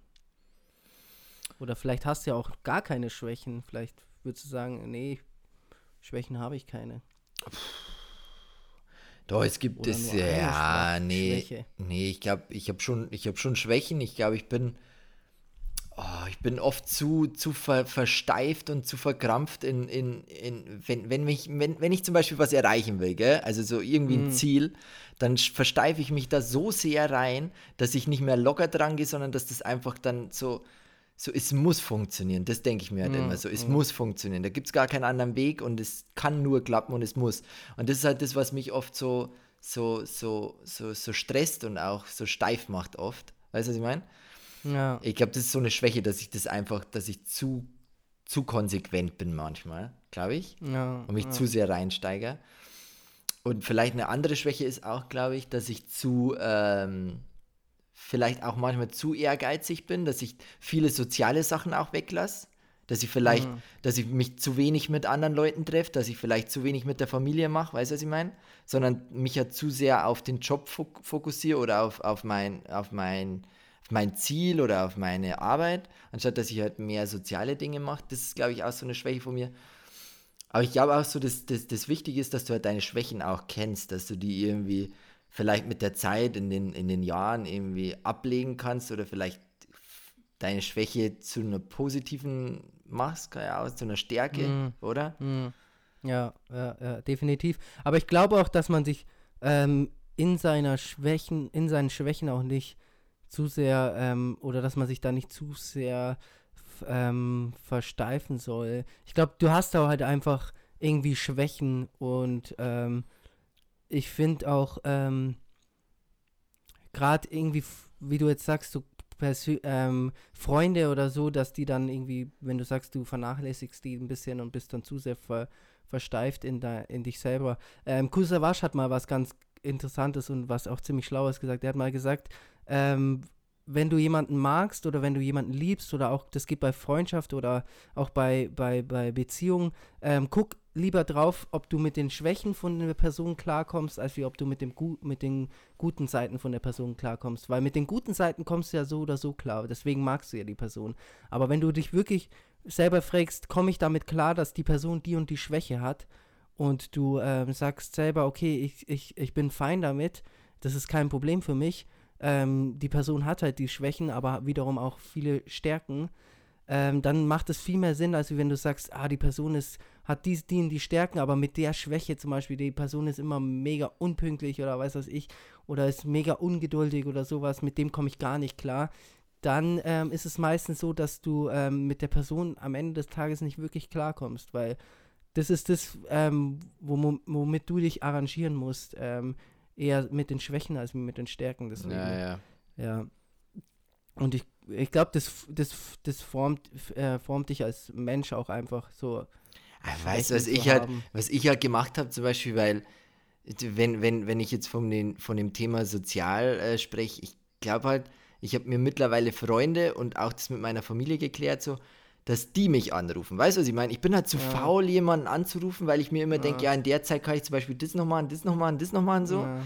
Oder vielleicht hast du ja auch gar keine Schwächen. Vielleicht würdest du sagen, nee, Schwächen habe ich keine.
Doch, es gibt es, ja, nee, Schwäche. nee, ich glaube, ich habe schon, ich schon Schwächen. Ich glaube, ich bin, oh, ich bin oft zu, zu ver, versteift und zu verkrampft in, in, in wenn, wenn, mich, wenn, wenn ich zum Beispiel was erreichen will, gell? also so irgendwie ein mhm. Ziel, dann versteife ich mich da so sehr rein, dass ich nicht mehr locker dran gehe, sondern dass das einfach dann so, so es muss funktionieren. Das denke ich mir halt mhm. immer so, es mhm. muss funktionieren. Da gibt es gar keinen anderen Weg und es kann nur klappen und es muss. Und das ist halt das, was mich oft so, so, so, so, so stresst und auch so steif macht oft. Weißt du, was ich meine? Ja. Ich glaube, das ist so eine Schwäche, dass ich das einfach, dass ich zu, zu konsequent bin manchmal, glaube ich. Ja, und mich ja. zu sehr reinsteige. Und vielleicht eine andere Schwäche ist auch, glaube ich, dass ich zu, ähm, vielleicht auch manchmal zu ehrgeizig bin, dass ich viele soziale Sachen auch weglasse. Dass ich vielleicht, mhm. dass ich mich zu wenig mit anderen Leuten treffe, dass ich vielleicht zu wenig mit der Familie mache, weißt du, was ich meine? Sondern mich ja zu sehr auf den Job fokussiere oder auf, auf mein, auf mein, mein Ziel oder auf meine Arbeit, anstatt dass ich halt mehr soziale Dinge mache. Das ist, glaube ich, auch so eine Schwäche von mir. Aber ich glaube auch so, dass das, das Wichtige ist, dass du halt deine Schwächen auch kennst, dass du die irgendwie vielleicht mit der Zeit in den, in den Jahren irgendwie ablegen kannst oder vielleicht deine Schwäche zu einer positiven machst, ja, zu einer Stärke, mm. oder?
Mm. Ja, ja, ja, definitiv. Aber ich glaube auch, dass man sich ähm, in seiner Schwächen, in seinen Schwächen auch nicht zu sehr ähm, oder dass man sich da nicht zu sehr ähm, versteifen soll. Ich glaube, du hast da halt einfach irgendwie Schwächen und ähm, ich finde auch ähm, gerade irgendwie, wie du jetzt sagst, so ähm, Freunde oder so, dass die dann irgendwie, wenn du sagst, du vernachlässigst die ein bisschen und bist dann zu sehr ver, versteift in, in dich selber. Ähm, Kusawasch hat mal was ganz Interessantes und was auch ziemlich Schlaues gesagt. Er hat mal gesagt, ähm, wenn du jemanden magst oder wenn du jemanden liebst oder auch, das geht bei Freundschaft oder auch bei, bei, bei Beziehungen, ähm, guck lieber drauf, ob du mit den Schwächen von der Person klarkommst, als wie ob du mit, dem mit den guten Seiten von der Person klarkommst. Weil mit den guten Seiten kommst du ja so oder so klar, deswegen magst du ja die Person. Aber wenn du dich wirklich selber fragst, komme ich damit klar, dass die Person die und die Schwäche hat und du ähm, sagst selber, okay, ich, ich, ich bin fein damit, das ist kein Problem für mich, ähm, die Person hat halt die Schwächen, aber wiederum auch viele Stärken, ähm, dann macht es viel mehr Sinn, als wenn du sagst, ah, die Person ist, hat dies, die, die Stärken, aber mit der Schwäche zum Beispiel, die Person ist immer mega unpünktlich oder weiß was ich, oder ist mega ungeduldig oder sowas, mit dem komme ich gar nicht klar. dann ähm, ist es meistens so, dass du ähm, mit der Person am Ende des Tages nicht wirklich klarkommst, weil das ist das, ähm, womit du dich arrangieren musst. Ähm, eher mit den Schwächen als mit den Stärken. Deswegen.
Ja, ja.
Ja. Und ich, ich glaube, das, das, das formt, äh, formt dich als Mensch auch einfach so.
Weißt du, was ich halt, was ich halt gemacht habe, zum Beispiel, weil, wenn, wenn, wenn ich jetzt von, den, von dem Thema sozial äh, spreche, ich glaube halt, ich habe mir mittlerweile Freunde und auch das mit meiner Familie geklärt, so, dass die mich anrufen. Weißt du, was ich meine? Ich bin halt zu ja. faul, jemanden anzurufen, weil ich mir immer ja. denke, ja, in der Zeit kann ich zum Beispiel das noch machen, das noch machen, das noch machen, so. Ja.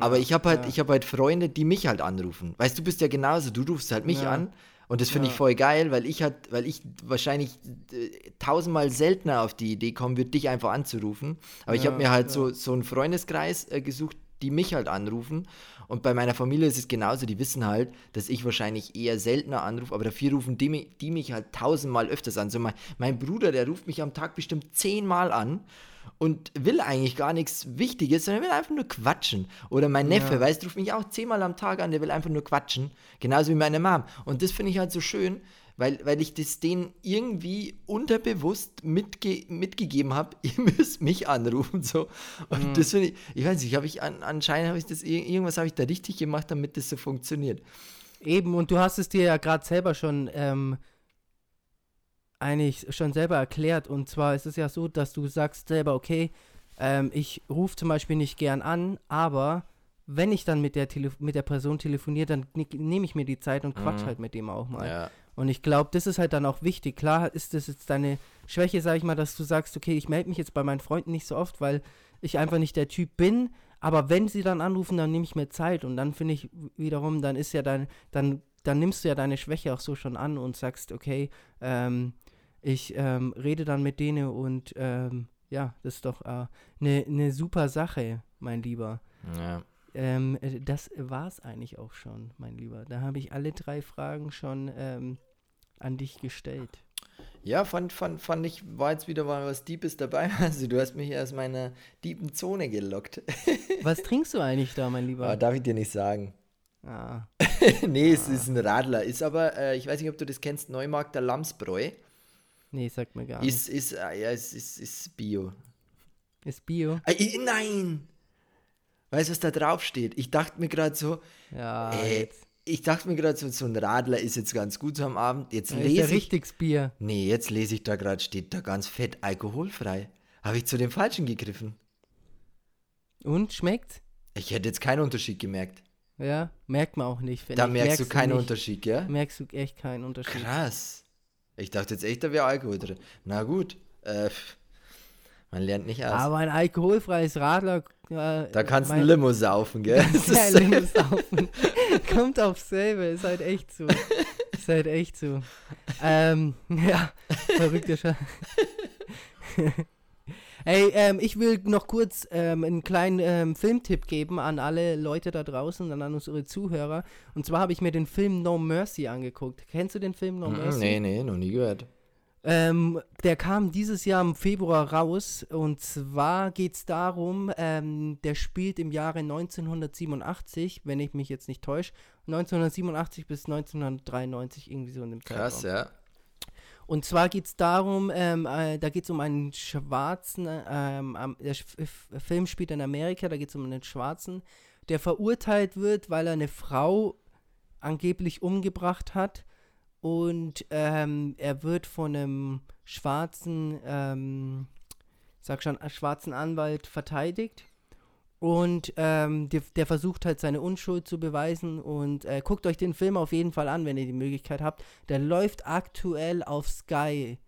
Aber ich habe halt, ich habe halt Freunde, die mich halt anrufen. Weißt du, bist ja genauso, du rufst halt mich an und das finde ich voll geil, weil ich halt, weil ich wahrscheinlich äh, tausendmal seltener auf die Idee kommen würde, dich einfach anzurufen. Aber ich habe mir halt so, so einen Freundeskreis äh, gesucht, die mich halt anrufen. Und bei meiner Familie ist es genauso, die wissen halt, dass ich wahrscheinlich eher seltener anrufe, aber dafür rufen die, die mich halt tausendmal öfters an. So mein, mein Bruder, der ruft mich am Tag bestimmt zehnmal an und will eigentlich gar nichts Wichtiges, sondern will einfach nur quatschen. Oder mein Neffe, ja. weißt du, ruft mich auch zehnmal am Tag an, der will einfach nur quatschen. Genauso wie meine Mom. Und das finde ich halt so schön, weil, weil ich das denen irgendwie unterbewusst mitge mitgegeben habe, ihr müsst mich anrufen. So. Und mhm. das finde ich, ich weiß nicht, habe ich an, anscheinend habe ich das, irgendwas habe ich da richtig gemacht, damit das so funktioniert.
Eben, und du hast es dir ja gerade selber schon ähm, eigentlich schon selber erklärt. Und zwar ist es ja so, dass du sagst selber, okay, ähm, ich rufe zum Beispiel nicht gern an, aber wenn ich dann mit der, Tele mit der Person telefoniere, dann nehme ich mir die Zeit und quatsch mhm. halt mit dem auch mal. Ja. Und ich glaube, das ist halt dann auch wichtig. Klar ist das jetzt deine Schwäche, sag ich mal, dass du sagst, okay, ich melde mich jetzt bei meinen Freunden nicht so oft, weil ich einfach nicht der Typ bin. Aber wenn sie dann anrufen, dann nehme ich mir Zeit. Und dann finde ich wiederum, dann ist ja dein, dann, dann nimmst du ja deine Schwäche auch so schon an und sagst, okay, ähm, ich ähm, rede dann mit denen und ähm, ja, das ist doch eine äh, ne super Sache, mein Lieber.
Ja.
Ähm, äh, das war es eigentlich auch schon, mein Lieber. Da habe ich alle drei Fragen schon ähm, an dich gestellt.
Ja, fand, fand, fand ich, war jetzt wieder mal was Deepes dabei. Also du hast mich aus meiner deepen Zone gelockt.
was trinkst du eigentlich da, mein Lieber?
Oh, darf ich dir nicht sagen.
Ah.
nee, ah. es ist ein Radler. Ist aber, äh, ich weiß nicht, ob du das kennst, Neumarkt der Lamsbräu.
Nee, sagt mir gar
ist, nicht. Ist, äh, ja, es ist, ist Bio.
Ist Bio?
Äh, nein! Weißt du, was da drauf steht? Ich dachte mir gerade so,
ja,
äh, ich dachte mir gerade so, so ein Radler ist jetzt ganz gut so am Abend. Jetzt
ja,
lese
ja
ich.
richtiges Bier.
Nee, jetzt lese ich da gerade, steht da ganz fett alkoholfrei. Habe ich zu dem Falschen gegriffen.
Und schmeckt?
Ich hätte jetzt keinen Unterschied gemerkt.
Ja, merkt man auch nicht.
Da merkst, merkst, du keinen nicht. Unterschied, gell?
Merkst du echt keinen Unterschied.
Krass. Ich dachte jetzt echt, da wäre Alkohol drin. Na gut, äh, man lernt nicht aus.
Aber ein alkoholfreies Radler.
Äh, da kannst du ein Limo saufen, gell?
ja, ein Limo saufen. Kommt aufs selbe, ist halt echt so. Ist halt echt so. ähm, ja, verrückter Scheiß. Ey, ähm, ich will noch kurz ähm, einen kleinen ähm, Filmtipp geben an alle Leute da draußen und an unsere Zuhörer. Und zwar habe ich mir den Film No Mercy angeguckt. Kennst du den Film No Mercy?
Nee, nee, noch nie gehört.
Ähm, der kam dieses Jahr im Februar raus und zwar geht es darum, ähm, der spielt im Jahre 1987, wenn ich mich jetzt nicht täusche, 1987 bis 1993 irgendwie so in dem
Zeitraum. Krass, ja.
Und zwar geht es darum, ähm, äh, da geht es um einen Schwarzen, ähm, der Film spielt in Amerika, da geht es um einen Schwarzen, der verurteilt wird, weil er eine Frau angeblich umgebracht hat. Und ähm, er wird von einem schwarzen, ähm, sag schon, schwarzen Anwalt verteidigt. Und ähm, der, der, versucht halt seine Unschuld zu beweisen. Und äh, guckt euch den Film auf jeden Fall an, wenn ihr die Möglichkeit habt. Der läuft aktuell auf Sky,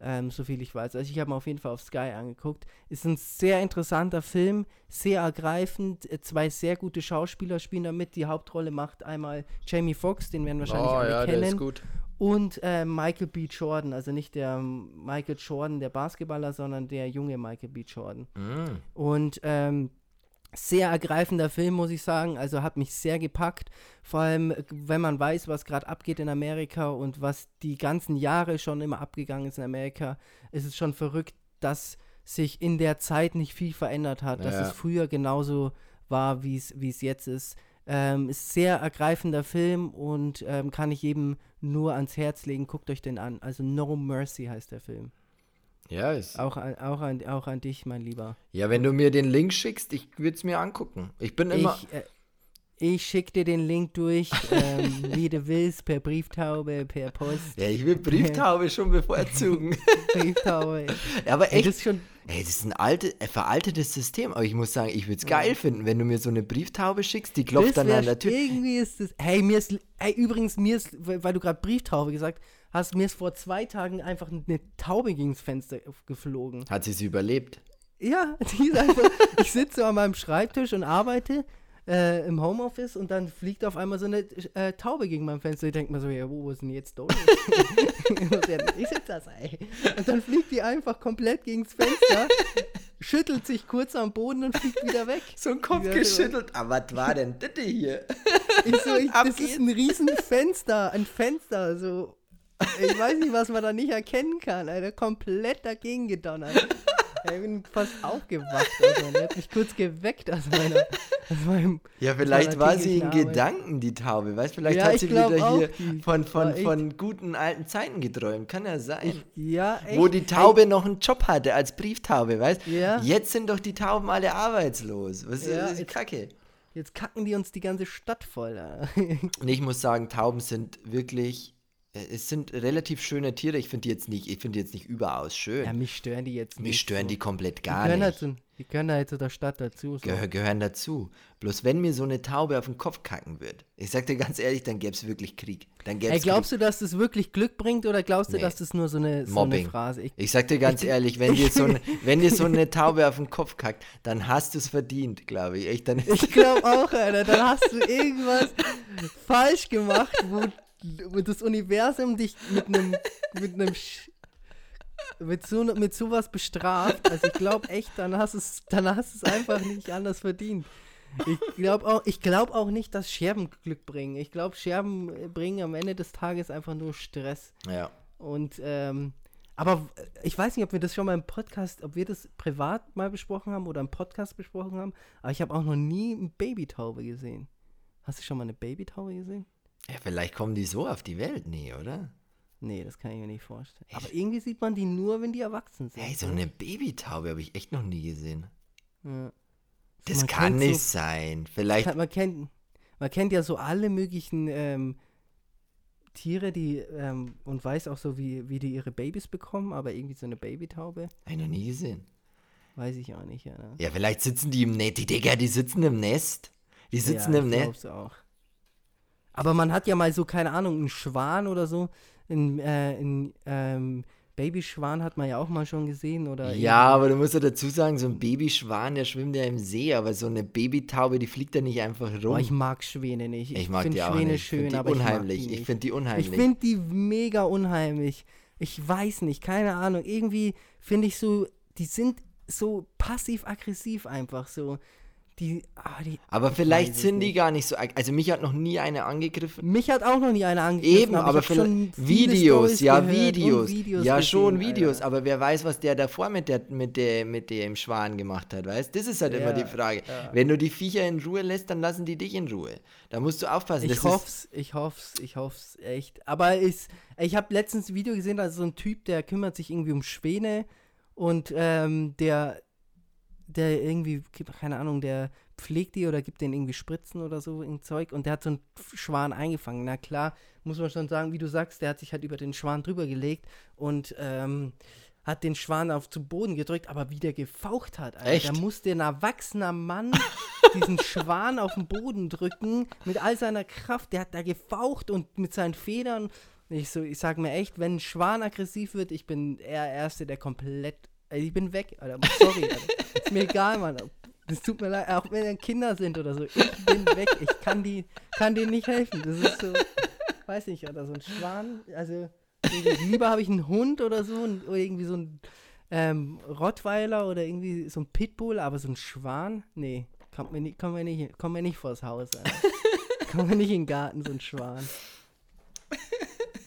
ähm, soviel ich weiß. Also ich habe ihn auf jeden Fall auf Sky angeguckt. Ist ein sehr interessanter Film, sehr ergreifend. Äh, zwei sehr gute Schauspieler spielen damit. Die Hauptrolle macht einmal Jamie Foxx, den werden wahrscheinlich oh, alle ja, kennen. Der ist gut. Und äh, Michael B. Jordan, also nicht der Michael Jordan, der Basketballer, sondern der junge Michael B. Jordan. Mm. Und ähm, sehr ergreifender Film, muss ich sagen. Also hat mich sehr gepackt. Vor allem, wenn man weiß, was gerade abgeht in Amerika und was die ganzen Jahre schon immer abgegangen ist in Amerika, ist es schon verrückt, dass sich in der Zeit nicht viel verändert hat. Ja. Dass es früher genauso war, wie es jetzt ist. Ähm, ist sehr ergreifender Film und ähm, kann ich jedem nur ans Herz legen. Guckt euch den an. Also No Mercy heißt der Film.
Ja, ist.
Auch an, auch an, auch an dich, mein Lieber.
Ja, wenn du mir den Link schickst, ich würde es mir angucken. Ich bin immer.
Ich, äh, ich schicke dir den Link durch, ähm, wie du willst, per Brieftaube, per Post.
Ja, ich will Brieftaube schon bevorzugen.
Brieftaube.
Ja, aber
Ey,
echt,
das ist schon,
ey, das ist ein alte, äh, veraltetes System. Aber ich muss sagen, ich würde es geil finden, wenn du mir so eine Brieftaube schickst, die klopft
das
dann an der Tür.
Irgendwie ist das. Hey, mir ist. Ey, übrigens, mir ist, weil weil du gerade Brieftaube gesagt hast, mir ist vor zwei Tagen einfach eine Taube gegens Fenster geflogen.
Hat sie es überlebt?
Ja, die ist einfach. ich sitze an meinem Schreibtisch und arbeite äh, im Homeoffice und dann fliegt auf einmal so eine äh, Taube gegen mein Fenster. Ich denke mir so, ja, wo ist denn jetzt Donald? ich sitze das, ey. Und dann fliegt die einfach komplett gegens Fenster, schüttelt sich kurz am Boden und fliegt wieder weg.
So ein Kopf geschüttelt. Aber was war denn das hier?
Ich so, ich, das ist ein riesen Fenster, ein Fenster, so. Ich weiß nicht, was man da nicht erkennen kann, Alter. Komplett dagegen gedonnert. Ich bin fast aufgewacht, also. Der hat mich kurz geweckt aus meiner, aus meinem
Ja, vielleicht war sie in
Arbeit.
Gedanken, die Taube. Weißt vielleicht
Ja,
hat
ich
sie wieder hier
die
von, von, von guten alten Zeiten geträumt. Kann ja sein.
Ja, echt.
Wo die Taube noch einen Job hatte als Brieftaube, weißt
Ja.
Jetzt sind doch die Tauben alle arbeitslos. Was
Ja,
ist ist Kacke?
Jetzt kacken die uns die ganze Stadt voll.
Und ich muss sagen, Tauben sind wirklich, es sind relativ schöne Tiere. Ich finde die jetzt nicht, ich finde die jetzt nicht überaus schön.
Ja, mich stören die jetzt
Mich
nicht.
stören
so.
die komplett
die
gar
gehören
nicht.
Halt zu, die gehören halt zu der Stadt dazu. So.
Gehör, gehören dazu. Bloß wenn mir so eine Taube auf den Kopf kacken wird, ich sag dir ganz ehrlich, dann gäbe es wirklich Krieg. Dann gäb's
Ey, glaubst
Krieg.
du, dass das wirklich Glück bringt oder glaubst du,
Nee.
dass das nur so eine, so
Mobbing.
eine Phrase ist?
Ich sag dir ganz ehrlich, wenn dir, so ein, wenn dir so eine Taube auf den Kopf kackt, dann hast du es verdient, glaube ich. Echt, dann
Ich glaube auch, Alter. Dann hast du irgendwas falsch gemacht, wo das Universum dich mit einem mit einem mit so mit sowas bestraft. Also ich glaube echt, dann hast es dann hast es einfach nicht anders verdient. Ich glaube auch, ich glaube auch nicht, dass Scherben Glück bringen. Ich glaube, Scherben bringen am Ende des Tages einfach nur Stress.
ja.
Und ähm, aber ich weiß nicht, ob wir das schon mal im Podcast, ob wir das privat mal besprochen haben oder im Podcast besprochen haben, aber ich habe auch noch nie eine Babytaube gesehen. Hast du schon mal eine Babytaube gesehen?
Ja, vielleicht kommen die so auf die Welt, nee, oder?
Nee, das kann ich mir nicht vorstellen. Aber irgendwie sieht man die nur, wenn die erwachsen sind.
Hey, so
ne?
eine Babytaube habe ich echt noch nie gesehen.
Ja.
Das
man
kann nicht
so-
sein. Vielleicht,
Kann, man, kennt, man kennt ja so alle möglichen ähm, Tiere, die ähm, und weiß auch so, wie, wie die ihre Babys bekommen, aber irgendwie so eine Babytaube,
habe ich noch nie gesehen.
weiß ich auch nicht. Ja, ne?
Ja, vielleicht sitzen die im Nest. Die Digga, die sitzen im Nest. Die sitzen
ja,
im
ich
Nest.
glaub's auch. Aber man hat ja mal so, keine Ahnung, einen Schwan oder so. Ein, äh, ein ähm, Babyschwan hat man ja auch mal schon gesehen. Oder
Ja, aber du musst ja dazu sagen, so ein Babyschwan, der schwimmt ja im See, aber so eine Babytaube, die fliegt ja nicht einfach rum.
Boah, ich mag Schwäne nicht.
Ich mag
find
die auch
Schwäne
nicht. Ich find
schön,
die
aber
unheimlich.
ich mag
Ich
nicht.
finde die unheimlich.
Ich finde die mega unheimlich. Ich weiß nicht, keine Ahnung. Irgendwie finde ich so, die sind so passiv-aggressiv einfach so. Die, ah, die,
aber
ich
vielleicht sind die gar nicht so. Also mich hat noch nie eine angegriffen.
Mich hat auch noch nie einer angegriffen.
Eben, aber,
hab
vielleicht
schon
Videos, ja, Videos.
Videos
ja, schon
gesehen,
Videos,
Alter.
aber wer weiß, was der davor mit der, mit der, mit dem Schwan gemacht hat, weißt? Das ist halt immer
Ja,
die Frage.
ja.
Wenn du die Viecher in Ruhe lässt, dann lassen die dich in Ruhe. Da musst du aufpassen.
Ich
das
hoff's, ich hoff's, ich hoff's echt. Aber ich, ich habe letztens ein Video gesehen, da ist so ein Typ, der kümmert sich irgendwie um Schwäne und ähm, der, der irgendwie, keine Ahnung, der pflegt die oder gibt denen irgendwie Spritzen oder so in Zeug und der hat so einen Schwan eingefangen. Na klar, muss man schon sagen, wie du sagst, der hat sich halt über den Schwan drüber gelegt und ähm, hat den Schwan auf zu Boden gedrückt, aber wie der gefaucht hat, Alter.
Echt?
Da musste ein erwachsener Mann diesen Schwan auf den Boden drücken mit all seiner Kraft. Der hat da gefaucht und mit seinen Federn. Ich, so, ich sag mir echt, wenn ein Schwan aggressiv wird, ich bin er Erste, der komplett. Also ich bin weg, Alter. Sorry, Alter. Ist mir egal, Mann. Es tut mir leid, auch wenn dann Kinder sind oder so. Ich bin weg. Ich kann die, kann denen nicht helfen. Das ist so, weiß nicht, Alter, so ein Schwan. Also lieber habe ich einen Hund oder so oder irgendwie so ein ähm, Rottweiler oder irgendwie so ein Pitbull, aber so ein Schwan, nee, kommt mir nicht, kommt mir nicht, kommt mir nicht vors Haus. Alter. kommt mir nicht in den Garten, so ein Schwan.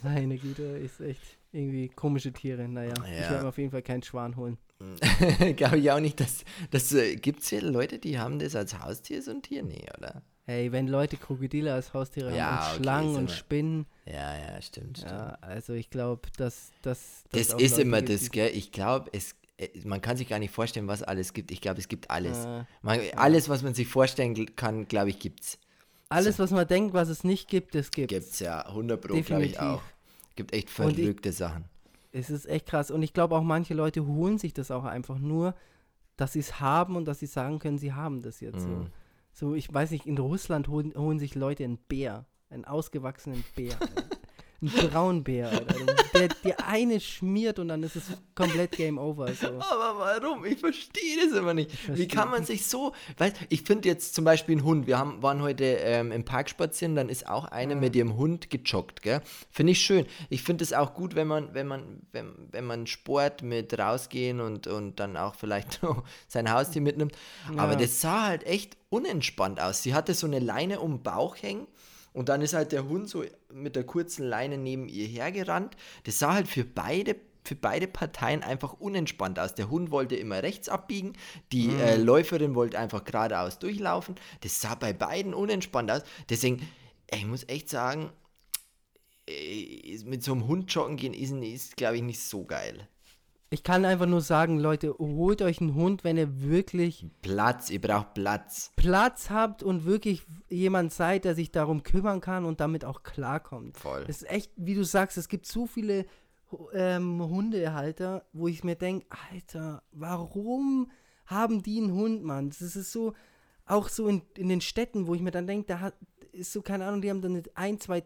Meine Güte, ist echt irgendwie komische Tiere. Naja, ich
Ja.
werde mir auf jeden Fall keinen Schwan holen.
Glaube ich auch nicht, dass. dass äh, Gibt es hier Leute, die haben das als Haustier, so ein Tier? Nee, oder?
Hey, wenn Leute Krokodile als Haustiere
Ja,
haben und
okay,
Schlangen und Spinnen,
Ja, ja, stimmt. stimmt.
ja, also ich glaube, dass das
Das
auch
ist
Leute
immer
gibt,
das, gell? Ich glaube, es, äh, man kann sich gar nicht vorstellen, was alles gibt. Ich glaube, es gibt alles.
Äh,
Man, alles, was man sich vorstellen kann, glaube ich, gibt's.
alles, was man denkt, was es nicht gibt, das gibt
Gibt's ja 100 Pro, glaube ich auch. Gibt echt
Und ich-
verrückte Sachen.
Es ist echt krass. Und ich glaube auch, manche Leute holen sich das auch einfach nur, dass sie es haben und dass sie sagen können, sie haben das jetzt so.
Mhm.
So, ich weiß nicht, in Russland holen, holen sich Leute einen Bär, einen ausgewachsenen Bär. Einen Braunbär, Alter. Der, der eine schmiert und dann ist es komplett Game Over. So.
Aber warum? Ich verstehe das immer nicht. Wie kann man sich so. Weißt, ich finde jetzt zum Beispiel einen Hund. Wir haben, waren heute ähm, im Park spazieren, dann ist auch eine mit ihrem Hund gejoggt, gell? Finde ich schön. Ich finde es auch gut, wenn man, wenn man, wenn, wenn man Sport mit rausgehen und, und dann auch vielleicht sein Haustier mitnimmt. Aber
Ja.
das sah halt echt unentspannt aus. Sie hatte so eine Leine um den Bauch hängen. Und dann ist halt der Hund so mit der kurzen Leine neben ihr hergerannt. Das sah halt für beide, für beide Parteien einfach unentspannt aus. Der Hund wollte immer rechts abbiegen, die äh, Läuferin wollte einfach geradeaus durchlaufen. Das sah bei beiden unentspannt aus. Deswegen, ich muss echt sagen, äh, mit so einem Hund joggen gehen ist, ist glaube ich, nicht so geil.
Ich kann einfach nur sagen, Leute, holt euch einen Hund, wenn ihr wirklich
Platz, ihr braucht Platz.
Platz habt und wirklich jemand seid, der sich darum kümmern kann und damit auch klarkommt.
Voll.
Es ist echt, wie du sagst, es gibt so viele ähm, Hundehalter, wo ich mir denke, Alter, warum haben die einen Hund, Mann? Das ist so, auch so in, in den Städten, wo ich mir dann denke, da hat, ist so, keine Ahnung, die haben dann ein, zwei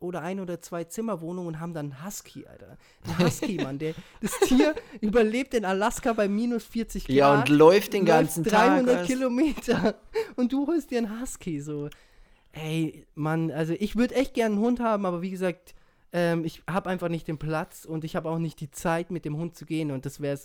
oder ein oder zwei Zimmerwohnungen und haben dann einen Husky, Alter. Ein Husky, Mann. Der, das Tier überlebt in Alaska bei minus 40 Grad.
Ja, und läuft den ganzen
300
Tag. also.
Kilometer und du holst dir einen Husky, so. Ey, Mann, also ich würde echt gerne einen Hund haben, aber wie gesagt, ähm, ich habe einfach nicht den Platz und ich habe auch nicht die Zeit, mit dem Hund zu gehen und das wäre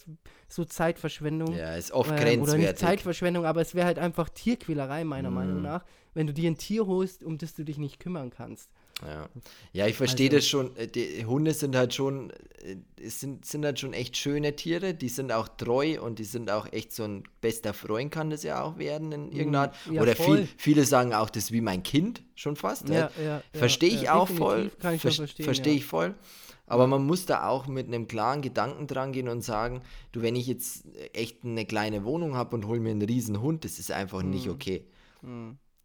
so Zeitverschwendung.
Ja, ist oft
Ähm, oder nicht
grenzwertig.
Zeitverschwendung, aber es wäre halt einfach Tierquälerei, meiner
Mhm.
Meinung nach, wenn du dir ein Tier holst, um das du dich nicht kümmern kannst.
Ja, ja ich verstehe
Also-
das schon. Äh, Die Hunde sind halt schon, äh, es sind, sind halt schon echt schöne Tiere. Die sind auch treu und die sind auch echt so ein bester Freund, kann das ja auch werden in irgendeiner Art.
ja,
Oder viel, viele sagen auch, das ist wie mein Kind schon fast.
Ja, ja,
Verstehe ich auch voll.
kann ich
Ver-
verstehen,
Verstehe ich voll. Aber man muss da auch mit einem klaren Gedanken dran gehen und sagen, du, wenn ich jetzt echt eine kleine Wohnung habe und hole mir einen riesen Hund, das ist einfach nicht okay.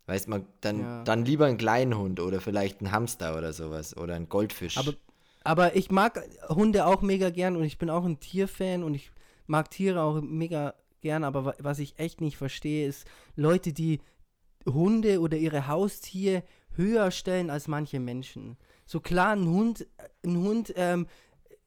Weißt man, dann.
Ja.
dann lieber einen kleinen Hund oder vielleicht einen Hamster oder sowas oder einen Goldfisch.
Aber, aber ich mag Hunde auch mega gern und ich bin auch ein Tierfan und ich mag Tiere auch mega gern, aber wa- was ich echt nicht verstehe, ist Leute, die Hunde oder ihre Haustiere höher stellen als manche Menschen. So klar, ein Hund, ein Hund, ähm,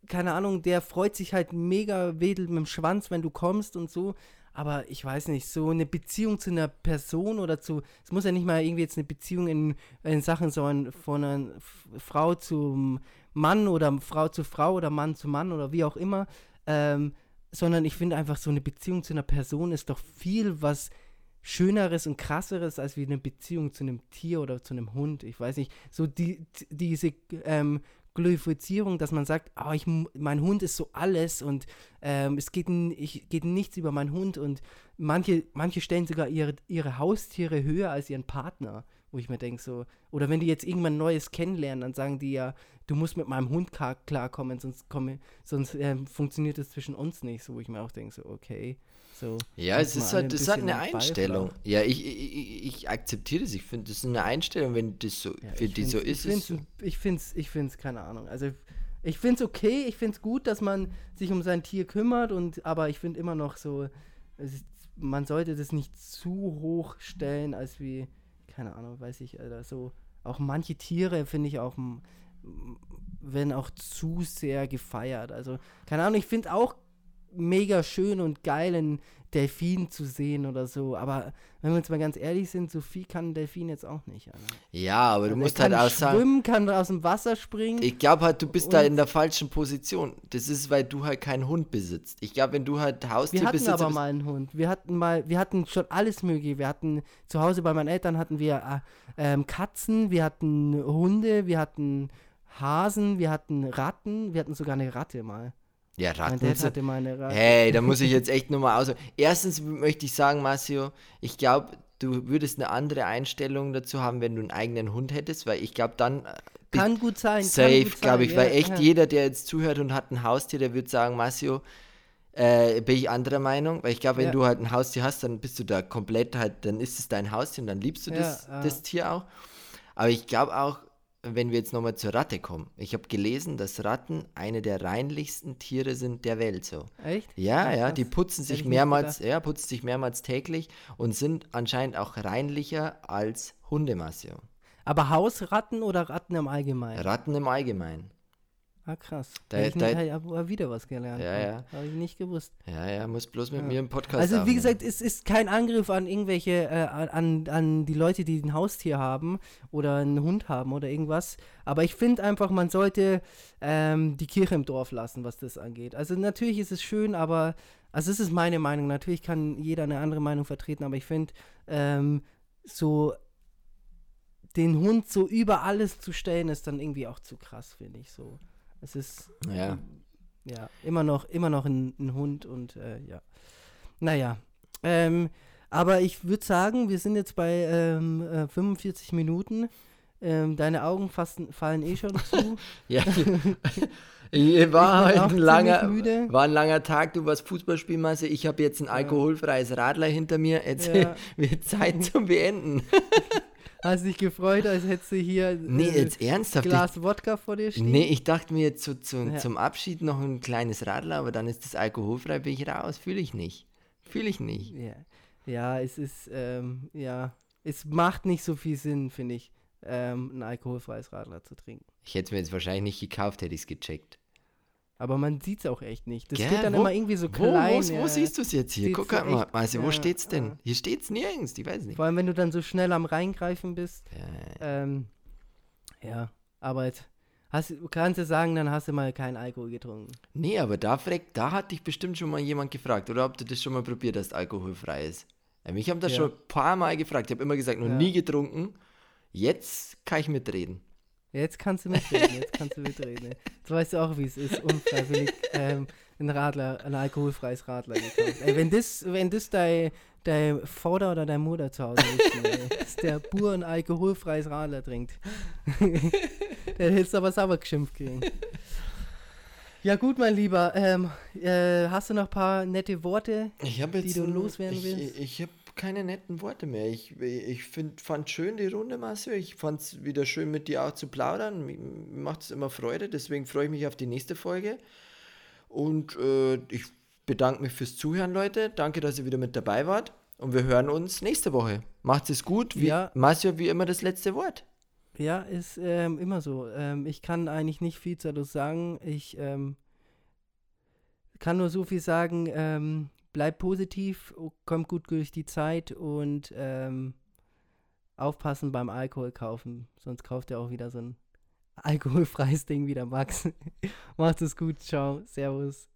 keine Ahnung, der freut sich halt mega, wedelt mit dem Schwanz, wenn du kommst und so. Aber ich weiß nicht, so eine Beziehung zu einer Person oder zu, es muss ja nicht mal irgendwie jetzt eine Beziehung in, in Sachen so ein, von einer Frau zum Mann oder Frau zu Frau oder Mann zu Mann oder wie auch immer, ähm, sondern ich finde einfach so eine Beziehung zu einer Person ist doch viel was Schöneres und krasseres als wie eine Beziehung zu einem Tier oder zu einem Hund. Ich weiß nicht, so die- diese ähm, Glorifizierung, dass man sagt, ah, ich, mein Hund ist so alles und ähm, es geht, ich, geht nichts über meinen Hund und manche, manche stellen sogar ihre, ihre Haustiere höher als ihren Partner, wo ich mir denke so, oder wenn die jetzt irgendwann Neues kennenlernen, dann sagen die ja, du musst mit meinem Hund klar, klarkommen, sonst, komme, sonst ähm, funktioniert es zwischen uns nicht, so wo ich mir auch denke so, okay, so.
Ja, es ist halt, das
bisschen
eine Einstellung. Ja, ich, ich, ich, akzeptiere das. Ich finde, das ist eine Einstellung, wenn das so
Ja,
für die so ist.
Ich finde es, ich ich find's, keine Ahnung. Also ich finde es okay, ich finde es gut, dass man sich um sein Tier kümmert, und, aber ich finde immer noch so, es man sollte das nicht zu hoch stellen, als wie, keine Ahnung, weiß ich, Alter, so, auch manche Tiere finde ich auch, werden auch zu sehr gefeiert. Also, keine Ahnung, ich finde auch mega schön und geil, einen Delfin zu sehen oder so, aber wenn wir jetzt mal ganz ehrlich sind, so viel kann ein Delfin jetzt auch nicht. Alter.
ja, aber du
Der
musst halt auch sagen,
schwimmen, kann aus dem Wasser springen.
ich glaube halt, du bist da in der falschen Position. Das ist, weil du halt keinen Hund besitzt. Ich glaube, wenn du halt Haustier
wir hatten
besitzt,
aber mal einen Hund. Wir hatten mal, wir hatten schon alles mögliche. Wir hatten zu Hause bei meinen Eltern hatten wir äh, ähm, Katzen, wir hatten Hunde, wir hatten Hasen, wir hatten Ratten, wir hatten sogar eine Ratte mal.
Ja,
Mein
Ratten
Dad
sind,
hatte mal eine Ratte.
Hey, da muss ich jetzt echt nur mal aus. Erstens möchte ich sagen, Marcio, ich glaube, du würdest eine andere Einstellung dazu haben, wenn du einen eigenen Hund hättest, weil ich glaube, dann. äh,
Kann gut sein.
Safe, glaube ich,
ja,
weil echt
ja.
jeder, der jetzt zuhört und hat ein Haustier, der wird sagen, Massio, äh, bin ich anderer Meinung, weil ich glaube, wenn
Ja.
du halt ein Haustier hast, dann bist du da komplett halt, dann ist es dein Haustier und dann liebst du das, das Tier auch. Aber ich glaube auch, wenn wir jetzt nochmal zur Ratte kommen, ich habe gelesen, dass Ratten eine der reinlichsten Tiere sind der Welt so.
Echt?
Ja,
Ach,
ja, die putzen sich mehrmals, ja, putzen sich mehrmals täglich und sind anscheinend auch reinlicher als Hundemassio.
Aber Hausratten oder Ratten im Allgemeinen?
Ratten im Allgemeinen.
Ah, krass.
Da-
Da, ich
da-
nicht, da, hab wieder was gelernt.
Ja, ja.
Habe ich nicht gewusst.
Ja, ja, muss bloß mit
Ja.
mir im Podcast
Also wie
aufnehmen.
gesagt, es ist kein Angriff an irgendwelche, äh, an, an die Leute, die ein Haustier haben oder einen Hund haben oder irgendwas. Aber ich finde einfach, man sollte ähm, die Kirche im Dorf lassen, was das angeht. Also natürlich ist es schön, aber, also es ist meine Meinung. Natürlich kann jeder eine andere Meinung vertreten, aber ich finde, ähm, so den Hund so über alles zu stellen, ist dann irgendwie auch zu krass, finde ich so. Es ist
Ja.
ja, immer noch, immer noch ein, ein Hund und äh, ja. Naja. Ähm, aber ich würde sagen, wir sind jetzt bei ähm, äh, 45 Minuten. Ähm, deine Augen fassen, fallen eh schon zu.
Ja, ich war heute ein langer,
müde.
war ein langer Tag, du warst Fußballspielmasse, ich habe jetzt ein alkoholfreies Radler hinter mir, jetzt
Ja.
wird Zeit zum Beenden.
Hast dich gefreut, als hättest du hier
Nee,
äh,
jetzt ernsthaft.
Glas Wodka vor dir
Ich,
stehen?
nee, ich dachte mir jetzt so, zu,
Ja.
zum Abschied noch ein kleines Radler, aber dann ist das alkoholfrei, bin ich raus, fühle ich nicht. Fühle ich nicht.
Ja, ja es ist, ähm, ja, es macht nicht so viel Sinn, finde ich, ähm, ein alkoholfreies Radler zu trinken.
Ich hätte es mir jetzt wahrscheinlich nicht gekauft, hätte ich es gecheckt.
Aber man sieht es auch echt nicht. Das
Gell,
steht dann
wo-
immer irgendwie so
Wo,
klein.
wo,
ja.
wo siehst du es jetzt hier? Guck
so
mal, wo
ja,
steht's denn?
ja.
Hier steht's nirgends, ich weiß nicht.
Vor allem, wenn du dann so schnell am Reingreifen bist.
Ja,
Ähm, ja, aber jetzt hast, kannst du sagen, dann hast du mal keinen Alkohol getrunken.
Nee, aber da, fragt, da hat dich bestimmt schon mal jemand gefragt, oder ob du das schon mal probiert hast, alkoholfrei ist. Mich haben das schon ein paar Mal gefragt. Ich habe immer gesagt, noch nie getrunken. Jetzt kann ich mitreden.
Jetzt kannst du mitreden, jetzt kannst du mitreden. Jetzt weißt du auch, wie es ist, unfreiwillig ähm, ein Radler, ein alkoholfreies Radler gekauft. Ey, wenn das, wenn das dein, dein Vater oder deine Mutter zu Hause ey, dass der Bur ein alkoholfreies Radler trinkt, dann hättest du aber sauber geschimpft kriegen. Ja gut, mein Lieber, ähm, äh, hast du noch ein paar nette Worte? Die du loswerden
ich,
willst?
Ich, ich habe keine netten Worte mehr. Ich, ich find, fand schön die Runde, Marcel. Ich fand es wieder schön, mit dir auch zu plaudern. Mir macht es immer Freude. Deswegen freue ich mich auf die nächste Folge. Und äh, ich bedanke mich fürs Zuhören, Leute. Danke, dass ihr wieder mit dabei wart. Und wir hören uns nächste Woche. Macht es gut. Wie,
Ja.
Marcel, wie immer das letzte Wort.
Ja, ist ähm, immer so. Ähm, ich kann eigentlich nicht viel dazu sagen. Ich ähm, kann nur so viel sagen. Bleibt positiv, kommt gut durch die Zeit und ähm, aufpassen beim Alkohol kaufen. Sonst kauft ihr auch wieder so ein alkoholfreies Ding wie der Max. Macht es gut. Ciao. Servus.